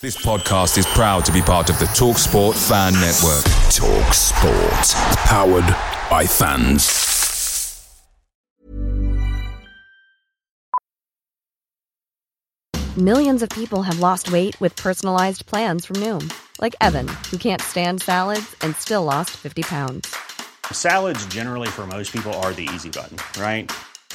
This podcast is proud to be part of the TalkSport Fan Network. TalkSport, powered by fans. Millions of people have lost weight with personalized plans from Noom, like Evan, who can't stand salads and still lost 50 pounds. Salads, generally, for most people, are the easy button, right?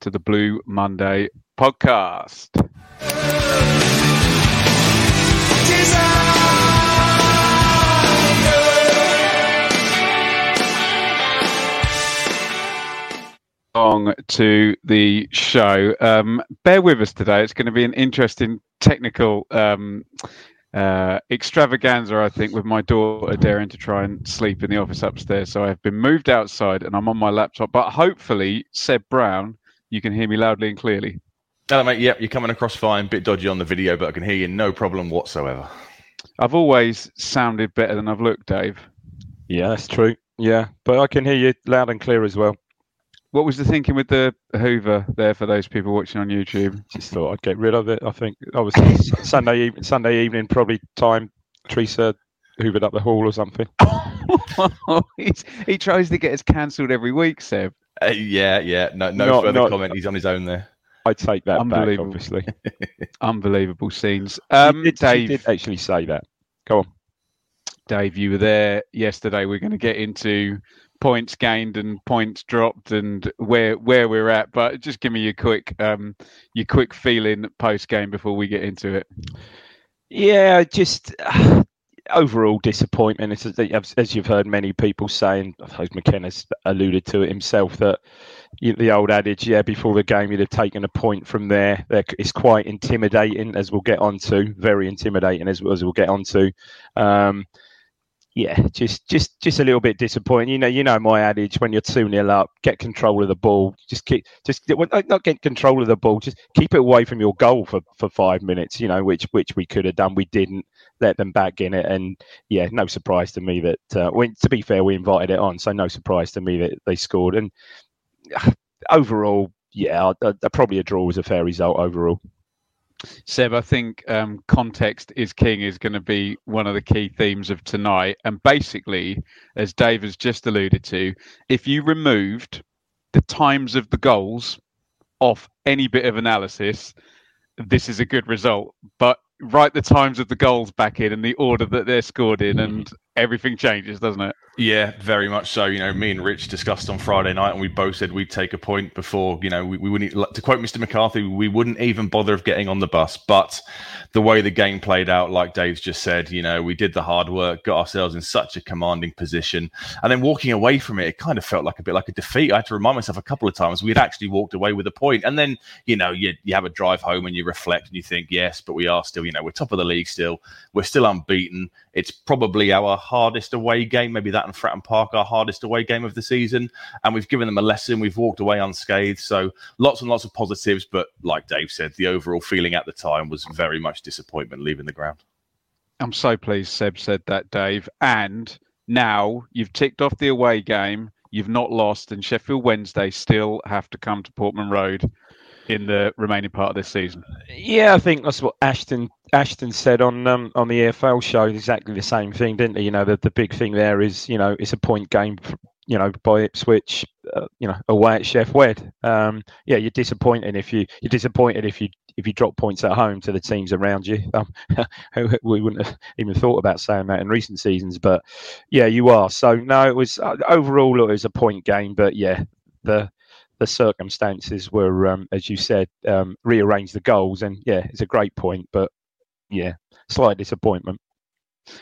to the Blue Monday podcast. On to the show. Um, bear with us today. It's going to be an interesting technical um, uh, extravaganza, I think, with my daughter daring to try and sleep in the office upstairs. So I have been moved outside and I'm on my laptop. But hopefully, Seb Brown, you can hear me loudly and clearly. Hello, mate. Yep, you're coming across fine. Bit dodgy on the video, but I can hear you no problem whatsoever. I've always sounded better than I've looked, Dave. Yeah, that's true. Yeah, but I can hear you loud and clear as well. What was the thinking with the Hoover there for those people watching on YouTube? Just thought I'd get rid of it. I think obviously Sunday evening, Sunday evening, probably time Teresa hoovered up the hall or something. He tries to get us cancelled every week, Seb. Uh, yeah, yeah. No, no Not- further not- comment. He's on his own there. I take that back, Unbelievable. obviously. Unbelievable scenes. She Um, did, she Dave, did actually say that. Go on. Dave, you were there yesterday. We're going to get into points gained and points dropped and where where we're at. But just give me your quick um, your quick feeling post game before we get into it. Yeah, just overall disappointment. As you've heard many people saying, I suppose McKenna's alluded to it himself that the old adage, yeah, before the game you'd have taken a point from there. There- It's quite intimidating, as we'll get onto. Very intimidating, as, as we'll get onto. Um, yeah, just just just a little bit disappointing. You know, you know my adage: when you're two 0 up, get control of the ball. Just keep, just not- get control of the ball. Just keep it away from your goal for, for five minutes. You know, which which we could have done. We didn't let them back in it, and yeah, no surprise to me that. Uh, when, to be fair, we invited it on, so no surprise to me that they scored. And overall, yeah, I, I, probably a draw was a fair result overall. Seb, I think um, context is king is going to be one of the key themes of tonight. And basically, as Dave has just alluded to, if you removed the times of the goals off any bit of analysis, this is a good result. But write the times of the goals back in and the order that they're scored in, and everything changes, doesn't it? Yeah, very much so. You know, me and Rich discussed on Friday night, and we both said we'd take a point before. You know, we, we wouldn't. To quote Mr. McCarthy, we wouldn't even bother of getting on the bus. But the way the game played out, like Dave's just said, you know, we did the hard work, got ourselves in such a commanding position, and then walking away from it, it kind of felt like a bit like a defeat. I had to remind myself a couple of times we'd actually walked away with a point. and then you know, you you have a drive home and you reflect and you think, yes, but we are still, you know, we're top of the league still, we're still unbeaten. It's probably our hardest away game, maybe that and Fratton Park, our hardest away game of the season. And we've given them a lesson. We've walked away unscathed. So lots and lots of positives. But like Dave said, the overall feeling at the time was very much disappointment leaving the ground. I'm so pleased Seb said that, Dave. And now you've ticked off the away game. You've not lost, and Sheffield Wednesday still have to come to Portman Road in the remaining part of this season. Yeah, I think that's what Ashton Ashton said on um, on the EFL show. Exactly the same thing, didn't he? You know, the, the big thing there is, you know, it's a point game, you know, by Ipswich. uh, you know away at Sheff Wed. Um, yeah, you're disappointed if you you're disappointed if you if you drop points at home to the teams around you. Um, we wouldn't have even thought about saying that in recent seasons, but yeah, you are. So no, it was uh, overall it was a point game, but yeah, the the circumstances were, um, as you said, um, rearrange the goals, and yeah, it's a great point, but yeah, slight disappointment.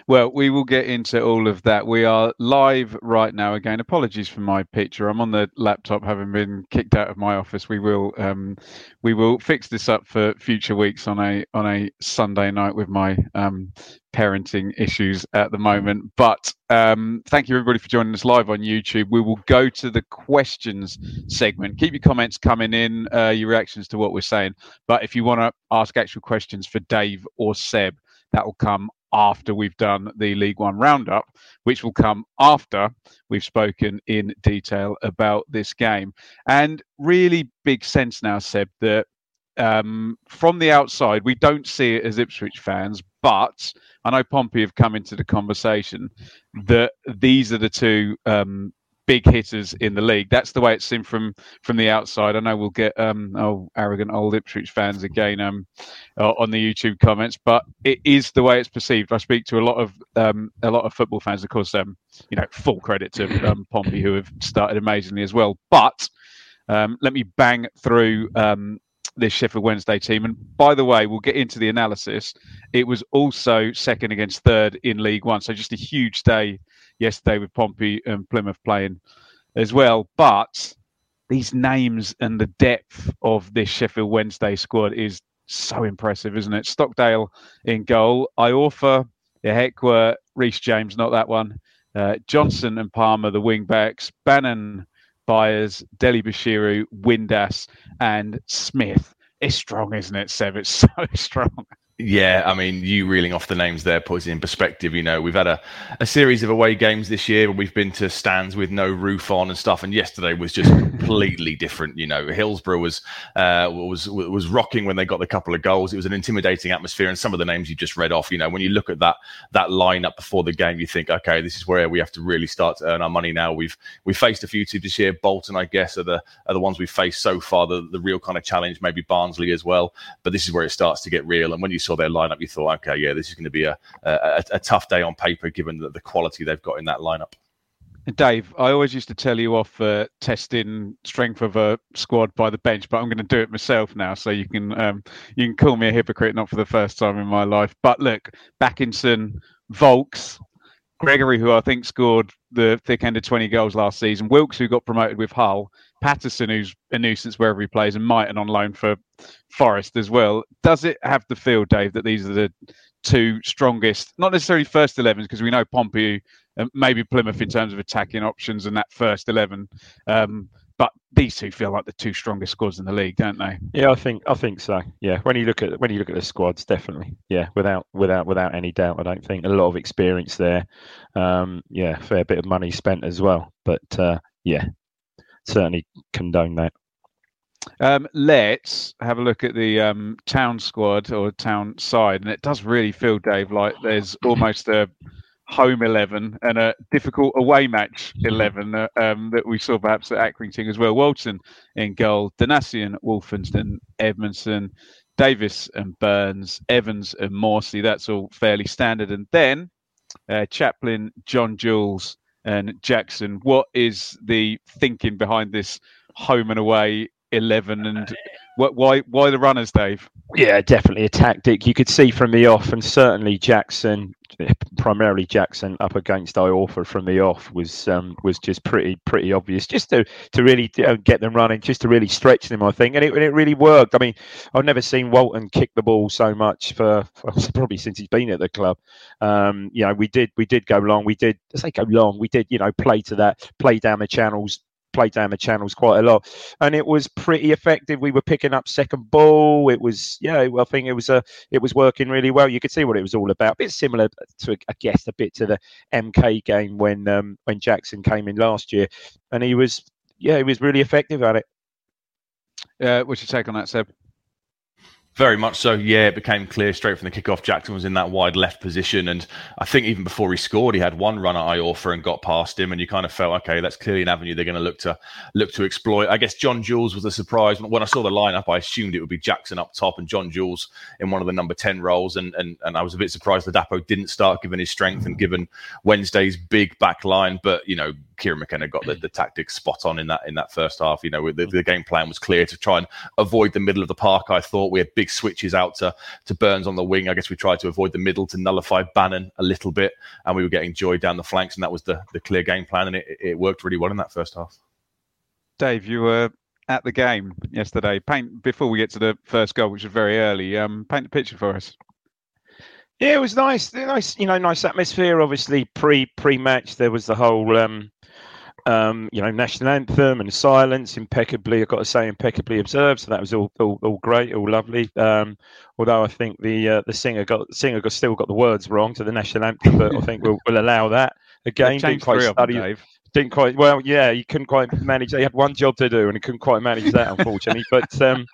Well, we will get into all of that. We are live right now. Again, apologies for my picture. I'm on the laptop, having been kicked out of my office. We will, um, we will fix this up for future weeks on a on a Sunday night with my um, parenting issues at the moment. But um, thank you everybody for joining us live on YouTube. We will go to the questions segment. Keep your comments coming in, uh, your reactions to what we're saying. But if you want to ask actual questions for Dave or Seb, that will come after we've done the League One roundup, which will come after we've spoken in detail about this game. And really big sense now, Seb, that um, from the outside, we don't see it as Ipswich fans, but I know Pompey have come into the conversation that these are the two um, big hitters in the league. That's the way it's seen from from the outside. I know we'll get um oh arrogant old Ipswich fans again um uh, on the YouTube comments, but it is the way it's perceived. I speak to a lot of um a lot of football fans, of course. Um, you know, full credit to um, Pompey who have started amazingly as well. But um, let me bang through um this Sheffield Wednesday team. And by the way, we'll get into the analysis. It was also second against third in League One, so just a huge day yesterday with Pompey and Plymouth playing as well. But these names and the depth of this Sheffield Wednesday squad is so impressive, isn't it? Stockdale in goal. Iorfa, Ihekwe, Reece James, not that one. Uh, Johnson and Palmer, the wing backs. Bannan, Byers, Dele-Bashiru, Windass, and Smith. It's strong, isn't it, Seb? It's so strong. Yeah, I mean, you reeling off the names there puts it in perspective. You know, we've had a, a series of away games this year where we've been to stands with no roof on and stuff, and yesterday was just completely different. You know, Hillsborough was uh, was was rocking when they got the couple of goals. It was an intimidating atmosphere, and some of the names you just read off. You know, when you look at that that lineup before the game, you think, okay, this is where we have to really start to earn our money now. We've we've faced a few teams this year. Bolton, I guess, are the are the ones we've faced so far. The the real kind of challenge, maybe Barnsley as well. But this is where it starts to get real. And when you saw their lineup, you thought, okay, yeah, this is going to be a, a, a tough day on paper given the, the quality they've got in that lineup. Dave, I always used to tell you off uh, testing strength of a squad by the bench, but I'm going to do it myself now, so you can um, you can call me a hypocrite, not for the first time in my life. But look, Bakinson, Vaulks, Gregory, who I think scored the thick end of 20 goals last season, Wilks, who got promoted with Hull, Paterson, who's a nuisance wherever he plays, and Mighten on loan for Forest as well. Does it have the feel, Dave, that these are the two strongest, not necessarily first 11s, because we know Pompey, and maybe Plymouth in terms of attacking options and that first 11. Um, but these two feel like the two strongest squads in the league, don't they? Yeah, I think I think so. Yeah, when you look at when you look at the squads, definitely. Yeah, without without without any doubt, I don't think a lot of experience there. Um, yeah, fair bit of money spent as well. But uh, yeah, certainly condone that. Um, let's have a look at the um, town squad or town side, and it does really feel, Dave, like there's almost a home 11 and a difficult away match 11 uh, um, that we saw perhaps at Accrington as well. Walton in goal, Donacien, Woolfenden, Edmundson, Davis and Burns, Evans and Morsy. That's all fairly standard. And then uh, Chaplin, John Jules, and Jackson. What is the thinking behind this home and away eleven, and what, why why the runners, Dave? Yeah, definitely a tactic. You could see from the off, and certainly Jackson, primarily Jackson, up against Iorfa from the off was um, was just pretty pretty obvious. Just to to really uh, get them running, just to really stretch them, I think, and it, and it really worked. I mean, I've never seen Walton kick the ball so much for, for probably since he's been at the club. Um, you know, we did we did go long. We did I say go long. We did you know play to that, play down the channels, play down the channels quite a lot, and it was pretty effective. We were picking up second ball. It was, yeah, I think it was a, it was working really well. You could see what it was all about. A bit similar to, I guess, a bit to the MK game when um, when Jackson came in last year, and he was, yeah, he was really effective at it. Uh, what's your take on that, Seb? Very much so. Yeah, it became clear straight from the kickoff. Jackson was in that wide left position, and I think even before he scored, he had one run at Iorfa and got past him, and you kind of felt, okay, that's clearly an avenue they're going to look to look to exploit. I guess John Jules was a surprise when I saw the lineup. I assumed it would be Jackson up top and John Jules in one of the number ten roles, and and and I was a bit surprised Ladapo didn't start given his strength and given Wednesday's big back line. But you know, Kieran McKenna got the, the tactics spot on in that in that first half. You know, the, the, game plan was clear to try and avoid the middle of the park. I thought we had big switches out to to Burns on the wing. I guess we tried to avoid the middle to nullify Bannan a little bit, and we were getting Joy down the flanks, and that was the the clear game plan, and it, it worked really well in that first half. Dave, you were at the game yesterday. Paint before we get to the first goal, which was very early. Um, paint the picture for us. Yeah, it was nice. Nice, you know, nice atmosphere. Obviously, pre pre match, there was the whole um, um, you know, national anthem and silence impeccably, I've got to say, impeccably observed. So that was all, all, all great, all lovely. Um, although I think the uh, the singer got singer got still got the words wrong to the national anthem, but I think we'll, we'll allow that again. Didn't quite study. Them, didn't quite well, yeah. He couldn't quite manage. He had one job to do, and he couldn't quite manage that, unfortunately. but um,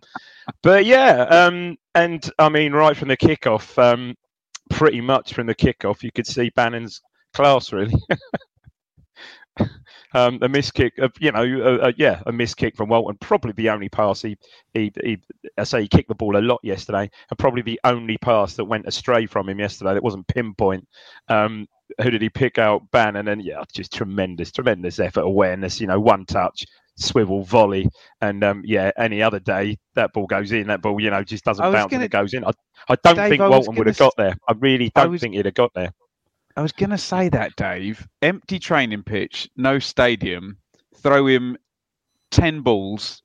but yeah, um, and I mean, right from the kickoff, um, pretty much from the kickoff, you could see Bannan's class really. um, a miss kick, of, you know, uh, uh, yeah, a miss kick from Walton. Probably the only pass he, he, he, I say he kicked the ball a lot yesterday, and probably the only pass that went astray from him yesterday that wasn't pinpoint. Um, who did he pick out? Ban, and then yeah, just tremendous, tremendous effort, awareness. You know, one touch, swivel volley, and um, yeah, any other day that ball goes in. That ball, you know, just doesn't bounce gonna, and it goes in. I, I don't Dave, think Walton would have got there. I really don't was, think he'd have got there. I was going to say that, Dave. Empty training pitch, no stadium. Throw him 10 balls.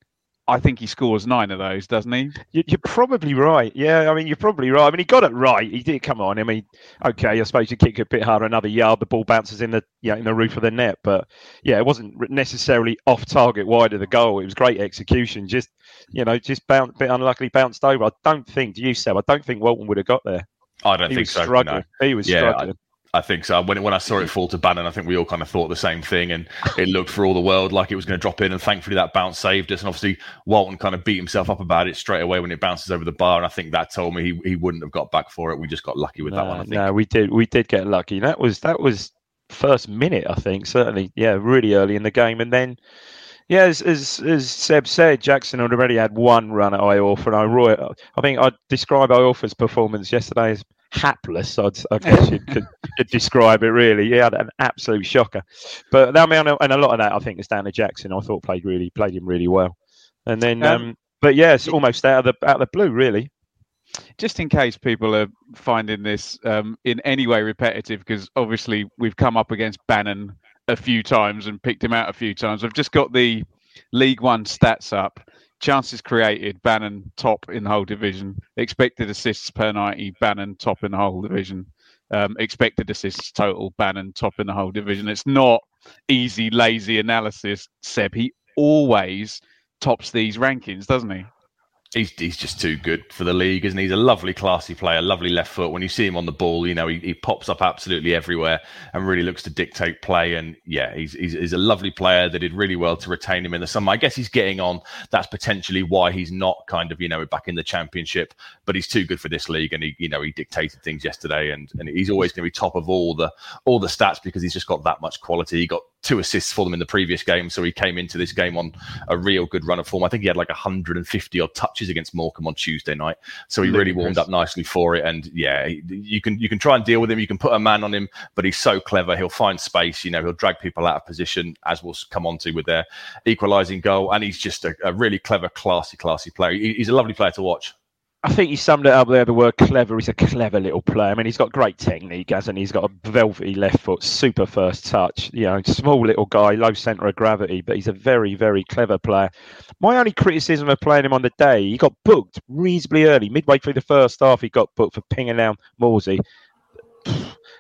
I think he scores nine of those, doesn't he? You're probably right. Yeah, I mean, you're probably right. I mean, he got it right. He did. Come on. I mean, okay, I suppose you kick a bit harder, another yard, the ball bounces in the yeah in the roof of the net. But yeah, it wasn't necessarily off target, wide of the goal. It was great execution. Just you know, just bounce, bit unluckily bounced over. I don't think. Do you say? I don't think Walton would have got there. I don't he think so. Struggling. No. He was yeah, struggling. I think so. When when I saw it fall to Bannan, I think we all kind of thought the same thing, and it looked for all the world like it was going to drop in. And thankfully, that bounce saved us. And obviously, Walton kind of beat himself up about it straight away when it bounces over the bar. And I think that told me he, he wouldn't have got back for it. We just got lucky with no, that one. I think. No, we did we did get lucky. That was that was first minute, I think. Certainly, yeah, really early in the game, and then. Yeah, as, as, as Seb said, Jackson had already had one run at Iorfa, and I, I think I'd describe Iorfa's performance yesterday as hapless. I'd, I guess you could, could, describe it really. Yeah, an absolute shocker. But I mean, and a lot of that I think is down to Jackson. I thought played really played him really well. And then, um, um, but yeah, it's almost out of the out of the blue, really. Just in case people are finding this um, in any way repetitive, because obviously we've come up against Bannan a few times and picked him out a few times. I've just got the League One stats up chances created, Bannan top in the whole division. Expected assists per 90, Bannan top in the whole division. Um, expected assists total, Bannan top in the whole division. It's not easy, lazy analysis, Seb. He always tops these rankings, doesn't he? He's, he's just too good for the league, isn't he? He's a lovely, classy player, lovely left foot. When you see him on the ball, you know, he, he pops up absolutely everywhere and really looks to dictate play. And yeah, he's, he's, he's, a lovely player. They did really well to retain him in the summer. I guess he's getting on. That's potentially why he's not kind of, you know, back in the championship, but he's too good for this league. And he, you know, he dictated things yesterday and, and he's always going to be top of all the, all the stats because he's just got that much quality. He got two assists for them in the previous game. So he came into this game on a real good run of form. I think he had like 150 odd touches against Morecambe on Tuesday night. So he really warmed up nicely for it. And yeah, you can you can try and deal with him. You can put a man on him, but he's so clever. He'll find space. You know, he'll drag people out of position, as we'll come on to with their equalising goal. And he's just a, a really clever, classy, classy player. he's a lovely player to watch. I think you summed it up there. The word clever. He's a clever little player. I mean, he's got great technique, hasn't he? He's got a velvety left foot, super first touch. You know, small little guy, low centre of gravity, but he's a very, very clever player. My only criticism of playing him on the day, he got booked reasonably early, midway through the first half. He got booked for pinging down Morsy.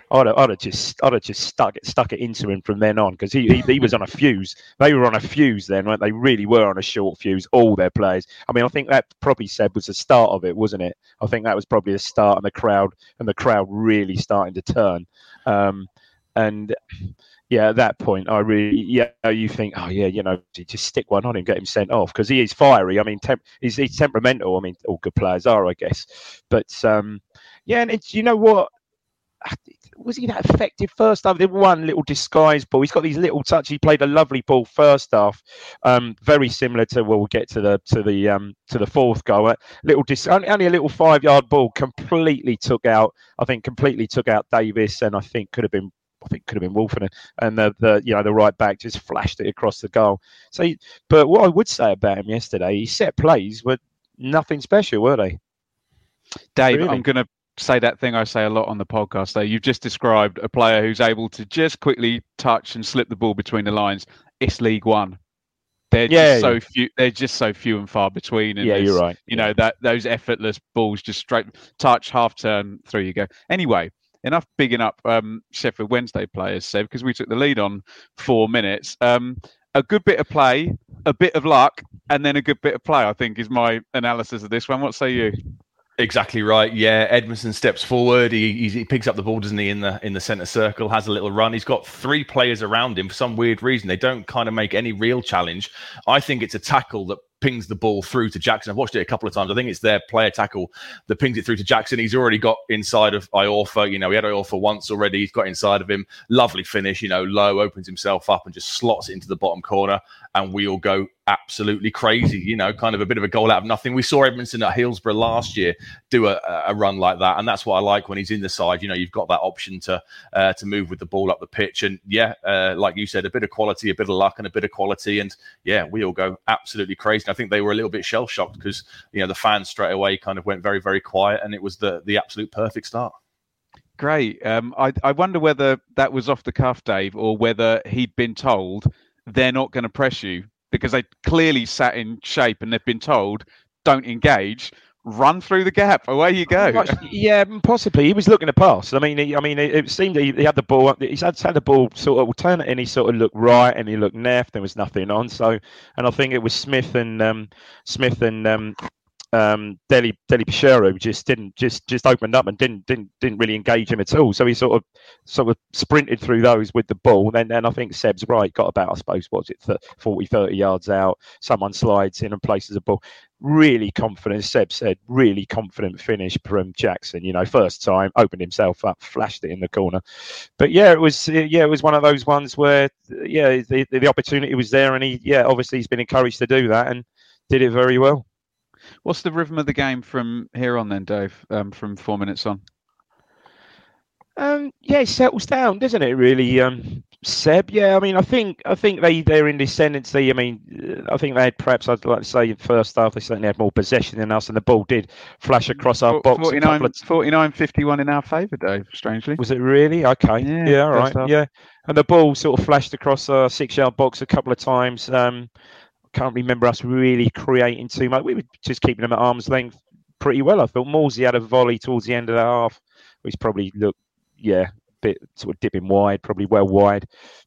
I'd have, I'd have just I'd have just stuck it stuck it into him from then on because he, he, he was on a fuse. They were on a fuse then, right? They really were on a short fuse. All their players. I mean, I think that probably said was the start of it, wasn't it? I think that was probably the start, and the crowd and the crowd really starting to turn. Um, and yeah, at that point, I really, yeah, you think, oh yeah, you know, just stick one on him, get him sent off because he is fiery. I mean, temp- he's, he's temperamental. I mean, all good players are, I guess. But um, yeah, and it's you know what, was he that effective first half? Did one little disguise ball. He's got these little touch. He played a lovely ball first half, um, very similar to well, we'll get to the to the um, to the fourth goal. A little dis- only, only a little five yard ball completely took out. I think completely took out Davis, and I think could have been I think could have been Wolfen, and the, the you know the right back just flashed it across the goal. So, he, but what I would say about him yesterday, his set plays were nothing special, were they? Dave, really? I'm going to say that thing I say a lot on the podcast. Though you've just described a player who's able to just quickly touch and slip the ball between the lines. It's League One. They're yeah, just so yeah. few. They're just so few and far between. And yeah, you're right. You know that those effortless balls, just straight touch, half turn, through you go. Anyway, enough bigging up um, Sheffield Wednesday players, Seb, because we took the lead on four minutes. Um, a good bit of play, a bit of luck, and then a good bit of play. I think is my analysis of this one. What say you? Exactly right. Yeah, Edmundson steps forward. He, he picks up the ball, doesn't he, in the in the centre circle? Has a little run. He's got three players around him for some weird reason. They don't kind of make any real challenge. I think it's a tackle that pings the ball through to Jackson. I've watched it a couple of times. I think it's their player tackle that pings it through to Jackson. He's already got inside of Iorfa. You know, he had Iorfa once already. He's got inside of him. Lovely finish, you know, low, opens himself up and just slots into the bottom corner. And we all go absolutely crazy, you know, kind of a bit of a goal out of nothing. We saw Edmundson at Hillsborough last year do a, a run like that. And that's what I like when he's in the side. You know, you've got that option to uh, to move with the ball up the pitch. And yeah, uh, like you said, a bit of quality, a bit of luck, and a bit of quality. And yeah, we all go absolutely crazy. And I think they were a little bit shell shocked because, you know, the fans straight away kind of went very, very quiet. And it was the, the absolute perfect start. Great. Um, I, I wonder whether that was off the cuff, Dave, or whether he'd been told they're not going to press you because they clearly sat in shape and they've been told don't engage run through the gap. Away you go. yeah, possibly. He was looking to pass. I mean, he, I mean, it, it seemed he, he, had the ball. He's had, had the ball sort of turn it, and he sort of looked right, and he looked left. There was nothing on. So, and I think it was Smith and um, Smith and um, um, Deli Dele-Bashiru just didn't just just opened up and didn't didn't didn't really engage him at all. So he sort of sort of sprinted through those with the ball. Then then I think Seb's right, got about I suppose what's it 40, 30 yards out. Someone slides in and places a ball. Really confident, Seb said, really confident finish from Jackson. You know, first time opened himself up, flashed it in the corner. But yeah, it was yeah, it was one of those ones where yeah, the, the opportunity was there, and he yeah, obviously he's been encouraged to do that and did it very well. What's the rhythm of the game from here on then, Dave? Um, from four minutes on. Um, yeah, it settles down, doesn't it? Really, um, Seb. Yeah, I mean, I think I think they they're in descendancy. I mean, I think they had perhaps I'd like to say first half they certainly had more possession than us, and the ball did flash across our box. 49, of... 49 51 in our favour, Dave. Strangely, was it really? Okay, yeah, yeah all right, half. yeah. And the ball sort of flashed across our six-yard box a couple of times. Um, can't remember us really creating too much. We were just keeping them at arm's length pretty well. I thought Morsy had a volley towards the end of the half, which probably looked, yeah, a bit sort of dipping wide, probably well wide.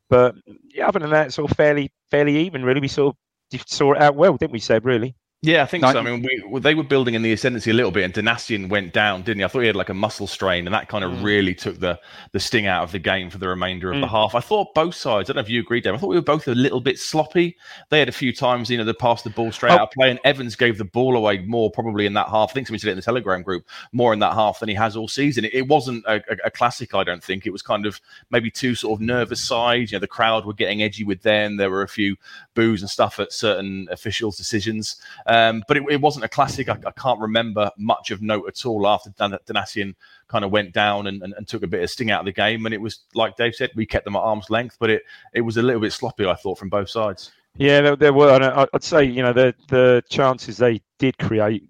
But yeah, other than that, sort of fairly, fairly even. Really, we sort of saw it out well, didn't we, Seb? Really. Yeah, I think so. I mean, we, they were building in the ascendancy a little bit, and Donacien went down, didn't he? I thought he had like a muscle strain, and that kind of mm. really took the the sting out of the game for the remainder of mm. the half. I thought both sides. I don't know if you agree, Dave. I thought we were both a little bit sloppy. They had a few times, you know, they passed the ball straight oh. out of play, and Evans gave the ball away more probably in that half. I think somebody said it in the Telegram group more in that half than he has all season. It, it wasn't a, a, a, classic, I don't think. It was kind of maybe two sort of nervous sides. You know, the crowd were getting edgy with them. There were a few boos and stuff at certain officials' decisions, um, but it, it was wasn't a classic. I, I, can't remember much of note at all after Dan- Donacien kind of went down and, and, and, took a bit of sting out of the game. And it was like Dave said, we kept them at arm's length, but it it was a little bit sloppy, I thought, from both sides. Yeah, there, there were. And I'd say, you know, the the chances they did create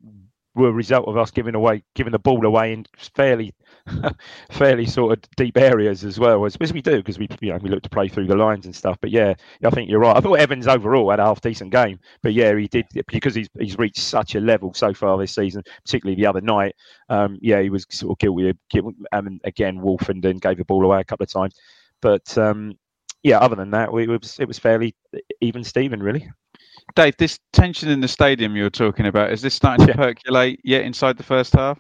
were a result of us giving away, giving the ball away in fairly, fairly sort of deep areas as well as, as we do because we, you know, we look to play through the lines and stuff. But yeah, I think you're right. I thought Evans overall had a half decent game, but yeah, he did because he's he's reached such a level so far this season, particularly the other night. Um, yeah, he was sort of guilty. Of, and again, Wolf and gave the ball away a couple of times, but um, yeah, other than that, it was it was fairly even Steven really. Dave, this tension in the stadium you were talking about, is this starting to yeah. percolate yet inside the first half?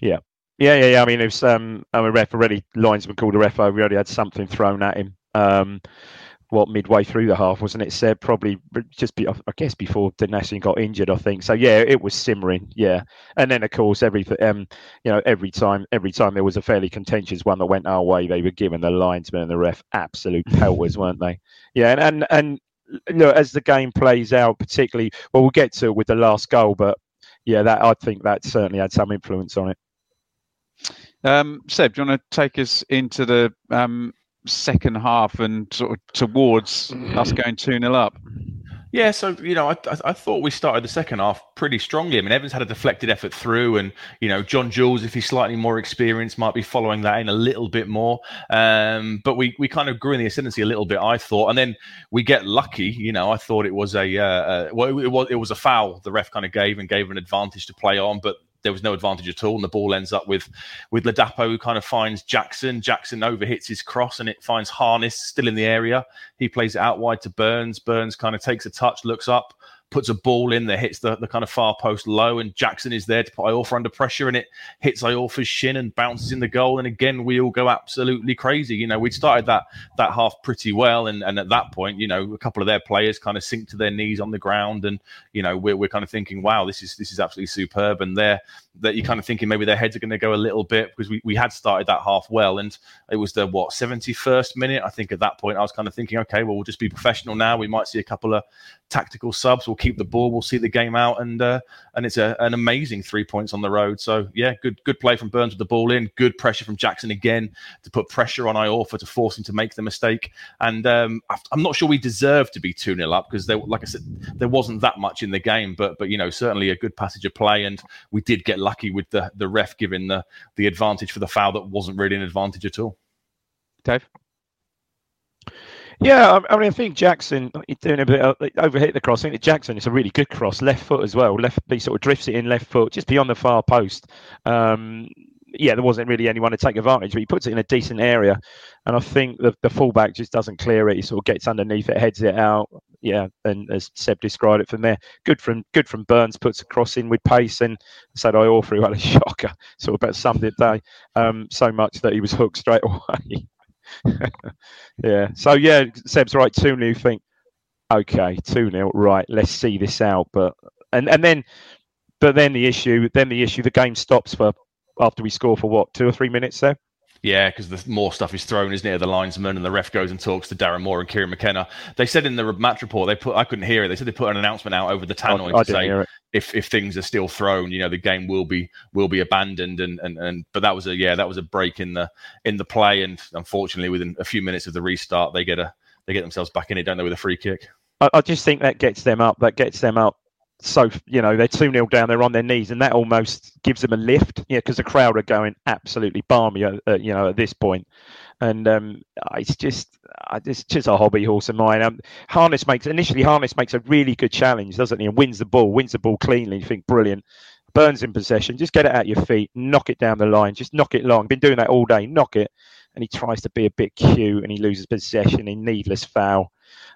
Yeah. Yeah, yeah, yeah. I mean, it was um, a ref already. Linesman called a ref over. We already had something thrown at him. Um, what midway through the half, wasn't it? Said probably just be, I guess before Donacien got injured, I think. So yeah, it was simmering. Yeah, and then of course every um, you know, every time every time there was a fairly contentious one that went our way, they were giving the linesman and the ref absolute pelters, weren't they? Yeah, and and and know, as the game plays out, particularly, well, we'll get to it with the last goal, but yeah, that I think that certainly had some influence on it. Um, Seb, do you want to take us into the um, second half and sort of towards us going 2 0 up? Yeah, so you know, I, I thought we started the second half pretty strongly. I mean, Evans had a deflected effort through, and you know, John Jules, if he's slightly more experienced, might be following that in a little bit more. Um, but we we kind of grew in the ascendancy a little bit, I thought, and then we get lucky. You know, I thought it was a uh, uh, well, it was it was a foul the ref kind of gave and gave an advantage to play on, but there was no advantage at all, and the ball ends up with with Ladapo, who kind of finds Jackson. Jackson overhits his cross, and it finds Harness still in the area. He plays it out wide to Burns. Burns kind of takes a touch, looks up, puts a ball in that hits the, the kind of far post low, and Jackson is there to put Iorfa under pressure, and it hits Iorfa's shin and bounces in the goal. And again, we all go absolutely crazy. You know, we'd started that that half pretty well, and, and at that point, you know, a couple of their players kind of sink to their knees on the ground, and you know, we're, we're kind of thinking, wow, this is this is absolutely superb. And they're that you're kind of thinking maybe their heads are going to go a little bit because we, we had started that half well and it was the what 71st minute i think at that point i was kind of thinking okay well we'll just be professional now we might see a couple of tactical subs we'll keep the ball we'll see the game out and uh, and it's a, an amazing three points on the road. So yeah good good play from burns with the ball in. Good pressure from jackson again to put pressure on iorfa to force him to make the mistake. And um, i'm not sure we deserve to be 2-0 up because like i said there wasn't that much in the game. But but you know certainly a good passage of play. And we did get lucky with the the ref giving the the advantage for the foul that wasn't really an advantage at all. Dave. Yeah, I mean, I think Jackson doing a bit of, overhit the cross. I think Jackson is a really good cross, left foot as well. Left, he sort of drifts it in left foot, just beyond the far post. Um, yeah, there wasn't really anyone to take advantage, but he puts it in a decent area. And I think the, the fullback just doesn't clear it. He sort of gets underneath it, heads it out. Yeah, and as Seb described it from there, good from good from Burns puts a cross in with pace, and said Iorfa had a shocker. Sort of about summed it day um, so much that he was hooked straight away. yeah, so yeah, Seb's right. Two new think, okay, two 0 right. Let's see this out. But and and then, but then the issue, then the issue, the game stops for after we score for what two or three minutes there. Yeah, because the more stuff is thrown, isn't it? The linesman and the ref goes and talks to Darren Moore and Kieran McKenna. They said in the match report they put I couldn't hear it. They said they put an announcement out over the tannoy I, to say if, if things are still thrown, you know, the game will be will be abandoned. And, and and but that was a yeah that was a break in the in the play. And unfortunately, within a few minutes of the restart, they get a they get themselves back in it, don't they, with a free kick. I, I just think that gets them up. That gets them up so you know they're 2 0 down they're on their knees and that almost gives them a lift yeah because the crowd are going absolutely balmy uh, you know at this point. And um, it's just it's just a hobby horse of mine. Um, harness makes initially harness makes a really good challenge doesn't he and wins the ball wins the ball cleanly you think brilliant. Burns in possession just get it out your feet knock it down the line just knock it long. Been doing that all day knock it. And he tries to be a bit cute and he loses possession in needless foul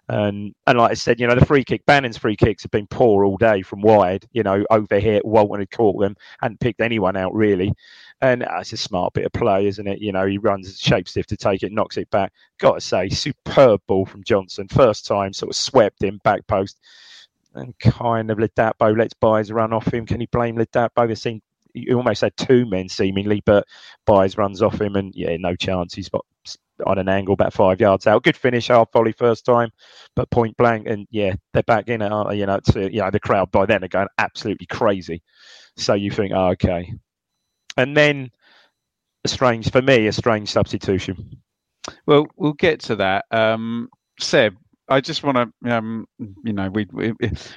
and and like I said, you know, the free kick, Bannan's free kicks have been poor all day from wide. You know, over here, Walton had caught them, hadn't picked anyone out really. And uh, it's a smart bit of play, isn't it? You know, he runs shape stiff to take it, knocks it back. Got to say, superb ball from Johnson. First time, sort of swept him back post. And kind of Ladapo lets Byers run off him. Can he blame Ladapo? They seem he almost had two men seemingly, but Byers runs off him, and yeah, no chance. He's got on an angle about five yards out. Good finish, half volley first time, but point blank, and yeah, they're back in it. Aren't they? You know, to, you know, the crowd by then are going absolutely crazy. So you think, oh, okay, and then a strange for me, a strange substitution. Well, we'll get to that. Um, Seb, I just want to, um, you know, we, we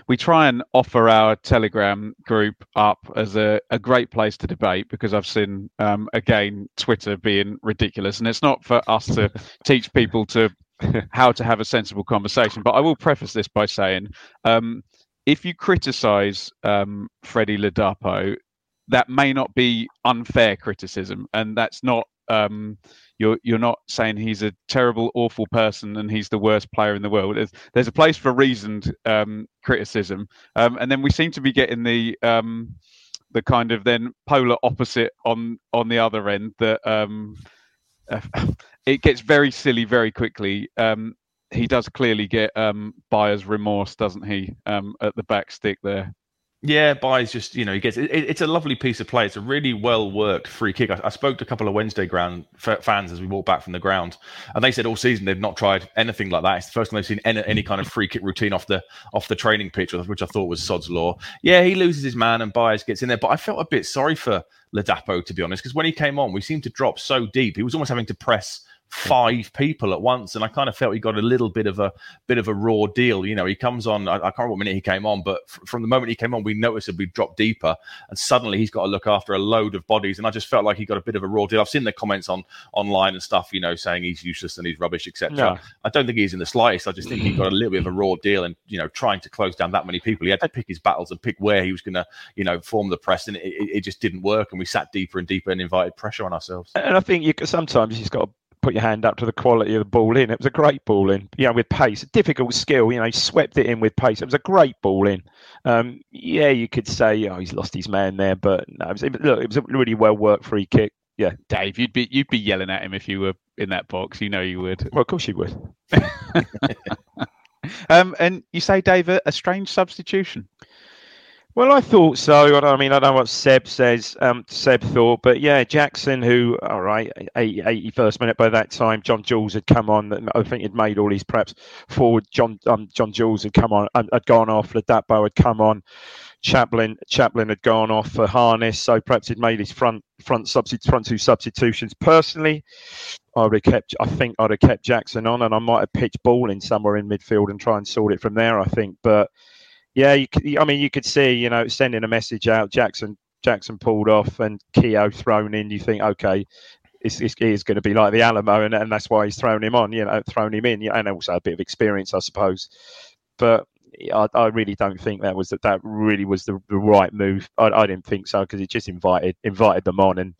we try and offer our Telegram group up as a, a great place to debate because I've seen um, again Twitter being ridiculous, and it's not for us to teach people to how to have a sensible conversation. But I will preface this by saying, um, if you criticise um, Freddie Ladapo, that may not be unfair criticism, and that's not um, you're you're not saying he's a terrible, awful person and he's the worst player in the world. There's, there's a place for reasoned um, criticism, um, and then we seem to be getting the um, the kind of then polar opposite on on the other end that um, it gets very silly very quickly. Um, he does clearly get buyer's remorse, doesn't he? At the back stick there. Yeah, buys just you know he gets it, it's a lovely piece of play. It's a really well worked free kick. I, I, spoke to a couple of Wednesday ground f- fans as we walked back from the ground, and they said all season they've not tried anything like that. It's the first time they've seen any, any kind of free kick routine off the off the training pitch, which I thought was sod's law. Yeah, he loses his man and Byers gets in there, but I felt a bit sorry for Ladapo to be honest because when he came on, we seemed to drop so deep. He was almost having to press five people at once, and I kind of felt he got a little bit of a bit of a raw deal. You know, he comes on. I, I can't remember what minute he came on, but f- from the moment he came on, we noticeably dropped deeper, and suddenly he's got to look after a load of bodies, and I just felt like he got a bit of a raw deal. I've seen the comments on online and stuff, you know, saying he's useless and he's rubbish, etc. I don't think he's in the slightest. I just think he got a little bit of a raw deal, and you know, trying to close down that many people, he had to pick his battles and pick where he was going to, you know, form the press, and it, it, it, just didn't work, and we sat deeper and deeper and invited pressure on ourselves. And I think you sometimes he's got to put your hand up to the quality of the ball in. It was a great ball in, you know, with pace. A difficult skill, you know, he swept it in with pace. It was a great ball in. Um, yeah, you could say, oh, he's lost his man there, but no, it was, it, look, it was a really well worked free kick. Yeah, Dave, you'd be you'd be yelling at him if you were in that box. You know you would. Well, of course you would. um, and you say, Dave, a strange substitution. Well, I thought so. I mean, I don't know what Seb says. Um, Seb thought, but yeah, Jackson, who all right, 80, 81st minute by that time, John Jules had come on. I think he'd made all his preps forward. John um, John Jules had come on, had gone off. Ladapo had come on. Chaplin Chaplin had gone off for Harness, so perhaps he'd made his front front substitute front two substitutions. Personally, I would have kept. I think I'd have kept Jackson on, and I might have pitched ball in somewhere in midfield and try and sort it from there. I think, but yeah, you I mean, you could see, you know, sending a message out. Jackson Jackson pulled off and Keogh thrown in. You think, okay, it's, it's, it's going to be like the Alamo, and, and that's why he's thrown him on. You know, thrown him in, and also a bit of experience, I suppose. But I, I really don't think that was that. That really was the, the right move. I, I didn't think so because it just invited invited them on, and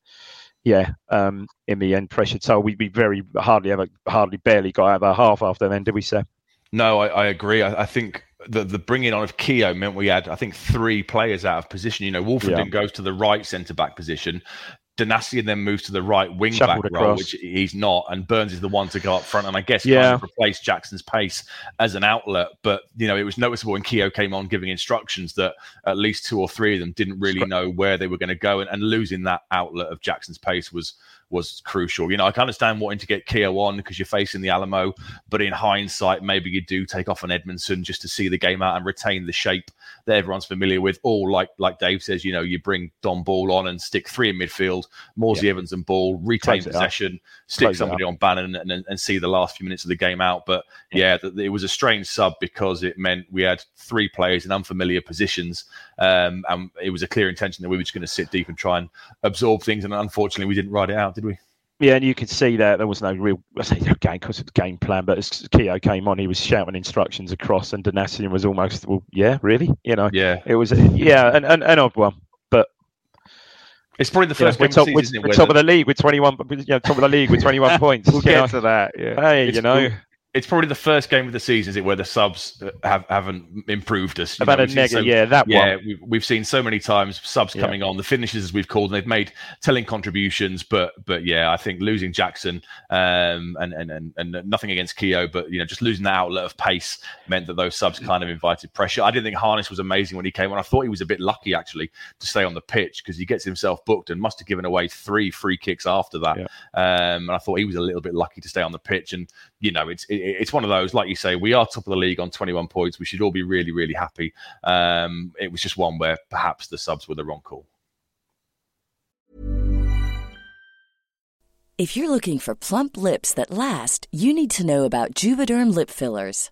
yeah, um, in the end, pressure. So we'd be very hardly ever, hardly barely got out of our half after then, did we, say? No, I, I agree. I, I, think the the bringing on of Keogh meant we had, I think, three players out of position. You know, Woolfenden yeah. goes to the right centre back position. Donacien then moves to the right wing Shuffled back across. role, which he's not, and Burns is the one to go up front, and I guess yeah. kind of replace Jackson's pace as an outlet. But you know, it was noticeable when Keogh came on giving instructions that at least two or three of them didn't really know where they were going to go, and, and losing that outlet of Jackson's pace was was crucial. You know, I can understand wanting to get Keogh on because you're facing the Alamo, but in hindsight, maybe you do take off an Edmundson just to see the game out and retain the shape that everyone's familiar with. Or like like Dave says, you know, you bring Dom Ball on and stick three in midfield, Morsy yeah. Evans and Ball, retain Close possession, stick Close somebody on Bannan and, and, and, see the last few minutes of the game out. But yeah, yeah it was a strange sub because it meant we had three players in unfamiliar positions, um, and it was a clear intention that we were just going to sit deep and try and absorb things. And unfortunately, we didn't ride it out, did we? Yeah, and you could see that there was no real, I say no game because it's game plan, but as Keogh came on, he was shouting instructions across, and Donacien was almost, well, yeah, really, you know, yeah, it was, yeah, an, an, an odd one, but it's probably the first yeah, game top, of season, we're, we're top of the league with twenty-one, you know, top of the league with twenty-one points. we'll get know? to that. Yeah, hey, it's you know, cool it's probably the first game of the season, is it, where the subs have haven't improved us. About know, a negative, so, yeah, that yeah, one. We've, we've seen so many times subs yeah. coming on, the finishes as we've called, and they've made telling contributions. But but yeah, I think losing Jackson um, and, and and and nothing against Keogh, but you know, just losing that outlet of pace meant that those subs kind of invited pressure. I didn't think Harness was amazing when he came on. I thought he was a bit lucky actually to stay on the pitch because he gets himself booked and must have given away three free kicks after that. Yeah. Um, and I thought he was a little bit lucky to stay on the pitch. And you know, it's it, it's one of those. Like you say, we are top of the league on 21 points. We should all be really, really happy. Um, it was just one where perhaps the subs were the wrong call. If you're looking for plump lips that last, you need to know about Juvederm lip fillers.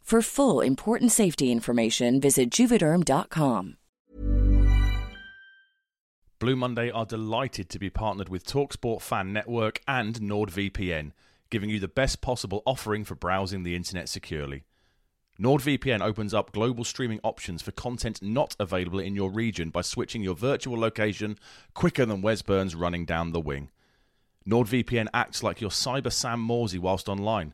For full important safety information, visit juvederm.com. Blue Monday are delighted to be partnered with Talksport Fan Network and NordVPN, giving you the best possible offering for browsing the internet securely. NordVPN opens up global streaming options for content not available in your region by switching your virtual location quicker than Wes Burns running down the wing. NordVPN acts like your cyber Sam Morsy whilst online,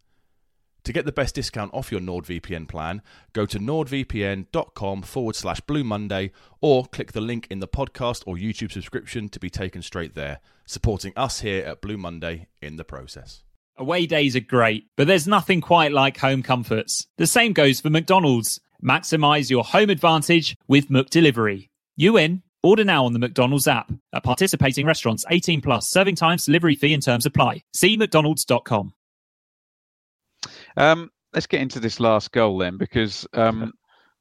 To get the best discount off your NordVPN plan, go to nordvpn.com forward slash Blue Monday or click the link in the podcast or YouTube subscription to be taken straight there, supporting us here at Blue Monday in the process. Away days are great, but there's nothing quite like home comforts. The same goes for McDonald's. Maximize your home advantage with McDelivery. You in? Order now on the McDonald's app. At participating restaurants, 18 plus, serving times, delivery fee and terms apply. See mcdonalds.com. Um, let's get into this last goal then, because um,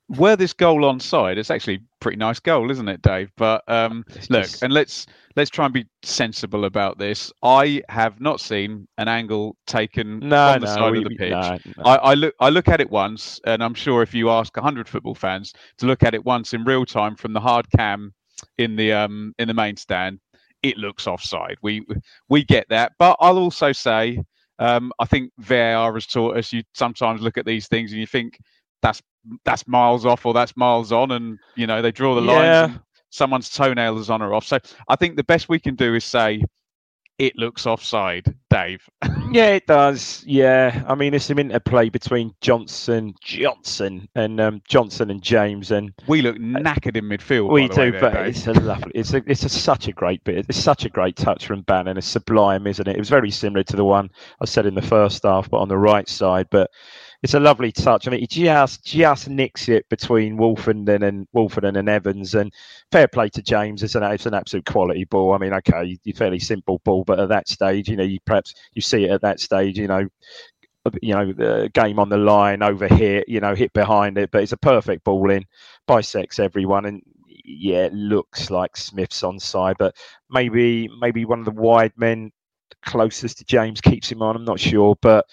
were this goal onside, it's actually a pretty nice goal, isn't it, Dave? But um, look, and let's let's try and be sensible about this. I have not seen an angle taken No, on the no, side we- of the pitch. no, no. I, I look I look at it once, and I'm sure if you ask 100 football fans to look at it once in real time from the hard cam in the um in the main stand, it looks offside. We we get that, but I'll also say um, I think VAR has taught us. You sometimes look at these things and you think that's that's miles off or that's miles on, and you know they draw the Yeah. lines. Someone's toenail is on or off. So I think the best we can do is say it looks offside, Dave. Yeah, it does. Yeah, I mean, it's an interplay between Johnson, Johnson, and um, Johnson and James, and we look knackered in midfield. we do. there, but Dave. it's a lovely. It's a, it's a, such a great bit. It's such a great touch from Bannan. It's sublime, isn't it? It was very similar to the one I said in the first half, but on the right side. But it's a lovely touch. I mean, he just just nicks it between Woolfenden and Woolfenden and Evans. And fair play to James. It's an it's an absolute quality ball. I mean, okay, you fairly simple ball, but at that stage, you know, you perhaps you see it at that stage, you know. You know, the game on the line, over here, you know, hit behind it, but it's a perfect ball in, bisects everyone, and yeah, it looks like Smith's on side, but maybe maybe one of the wide men closest to James keeps him on. I'm not sure, but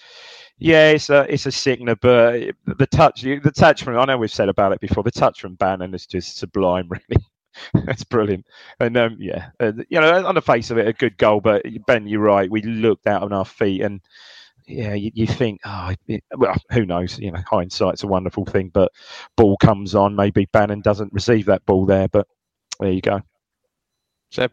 yeah, it's a it's a sickener. But the touch, the touch from I know we've said about it before. The touch from Bannan is just sublime, really. That's brilliant. And um, yeah, uh, you know, on the face of it, a good goal. But Ben, you're right. We looked out on our feet, and yeah, you, you think, oh, it, well, who knows? You know, hindsight's a wonderful thing. But ball comes on, maybe Bannan doesn't receive that ball there, but there you go. Seb.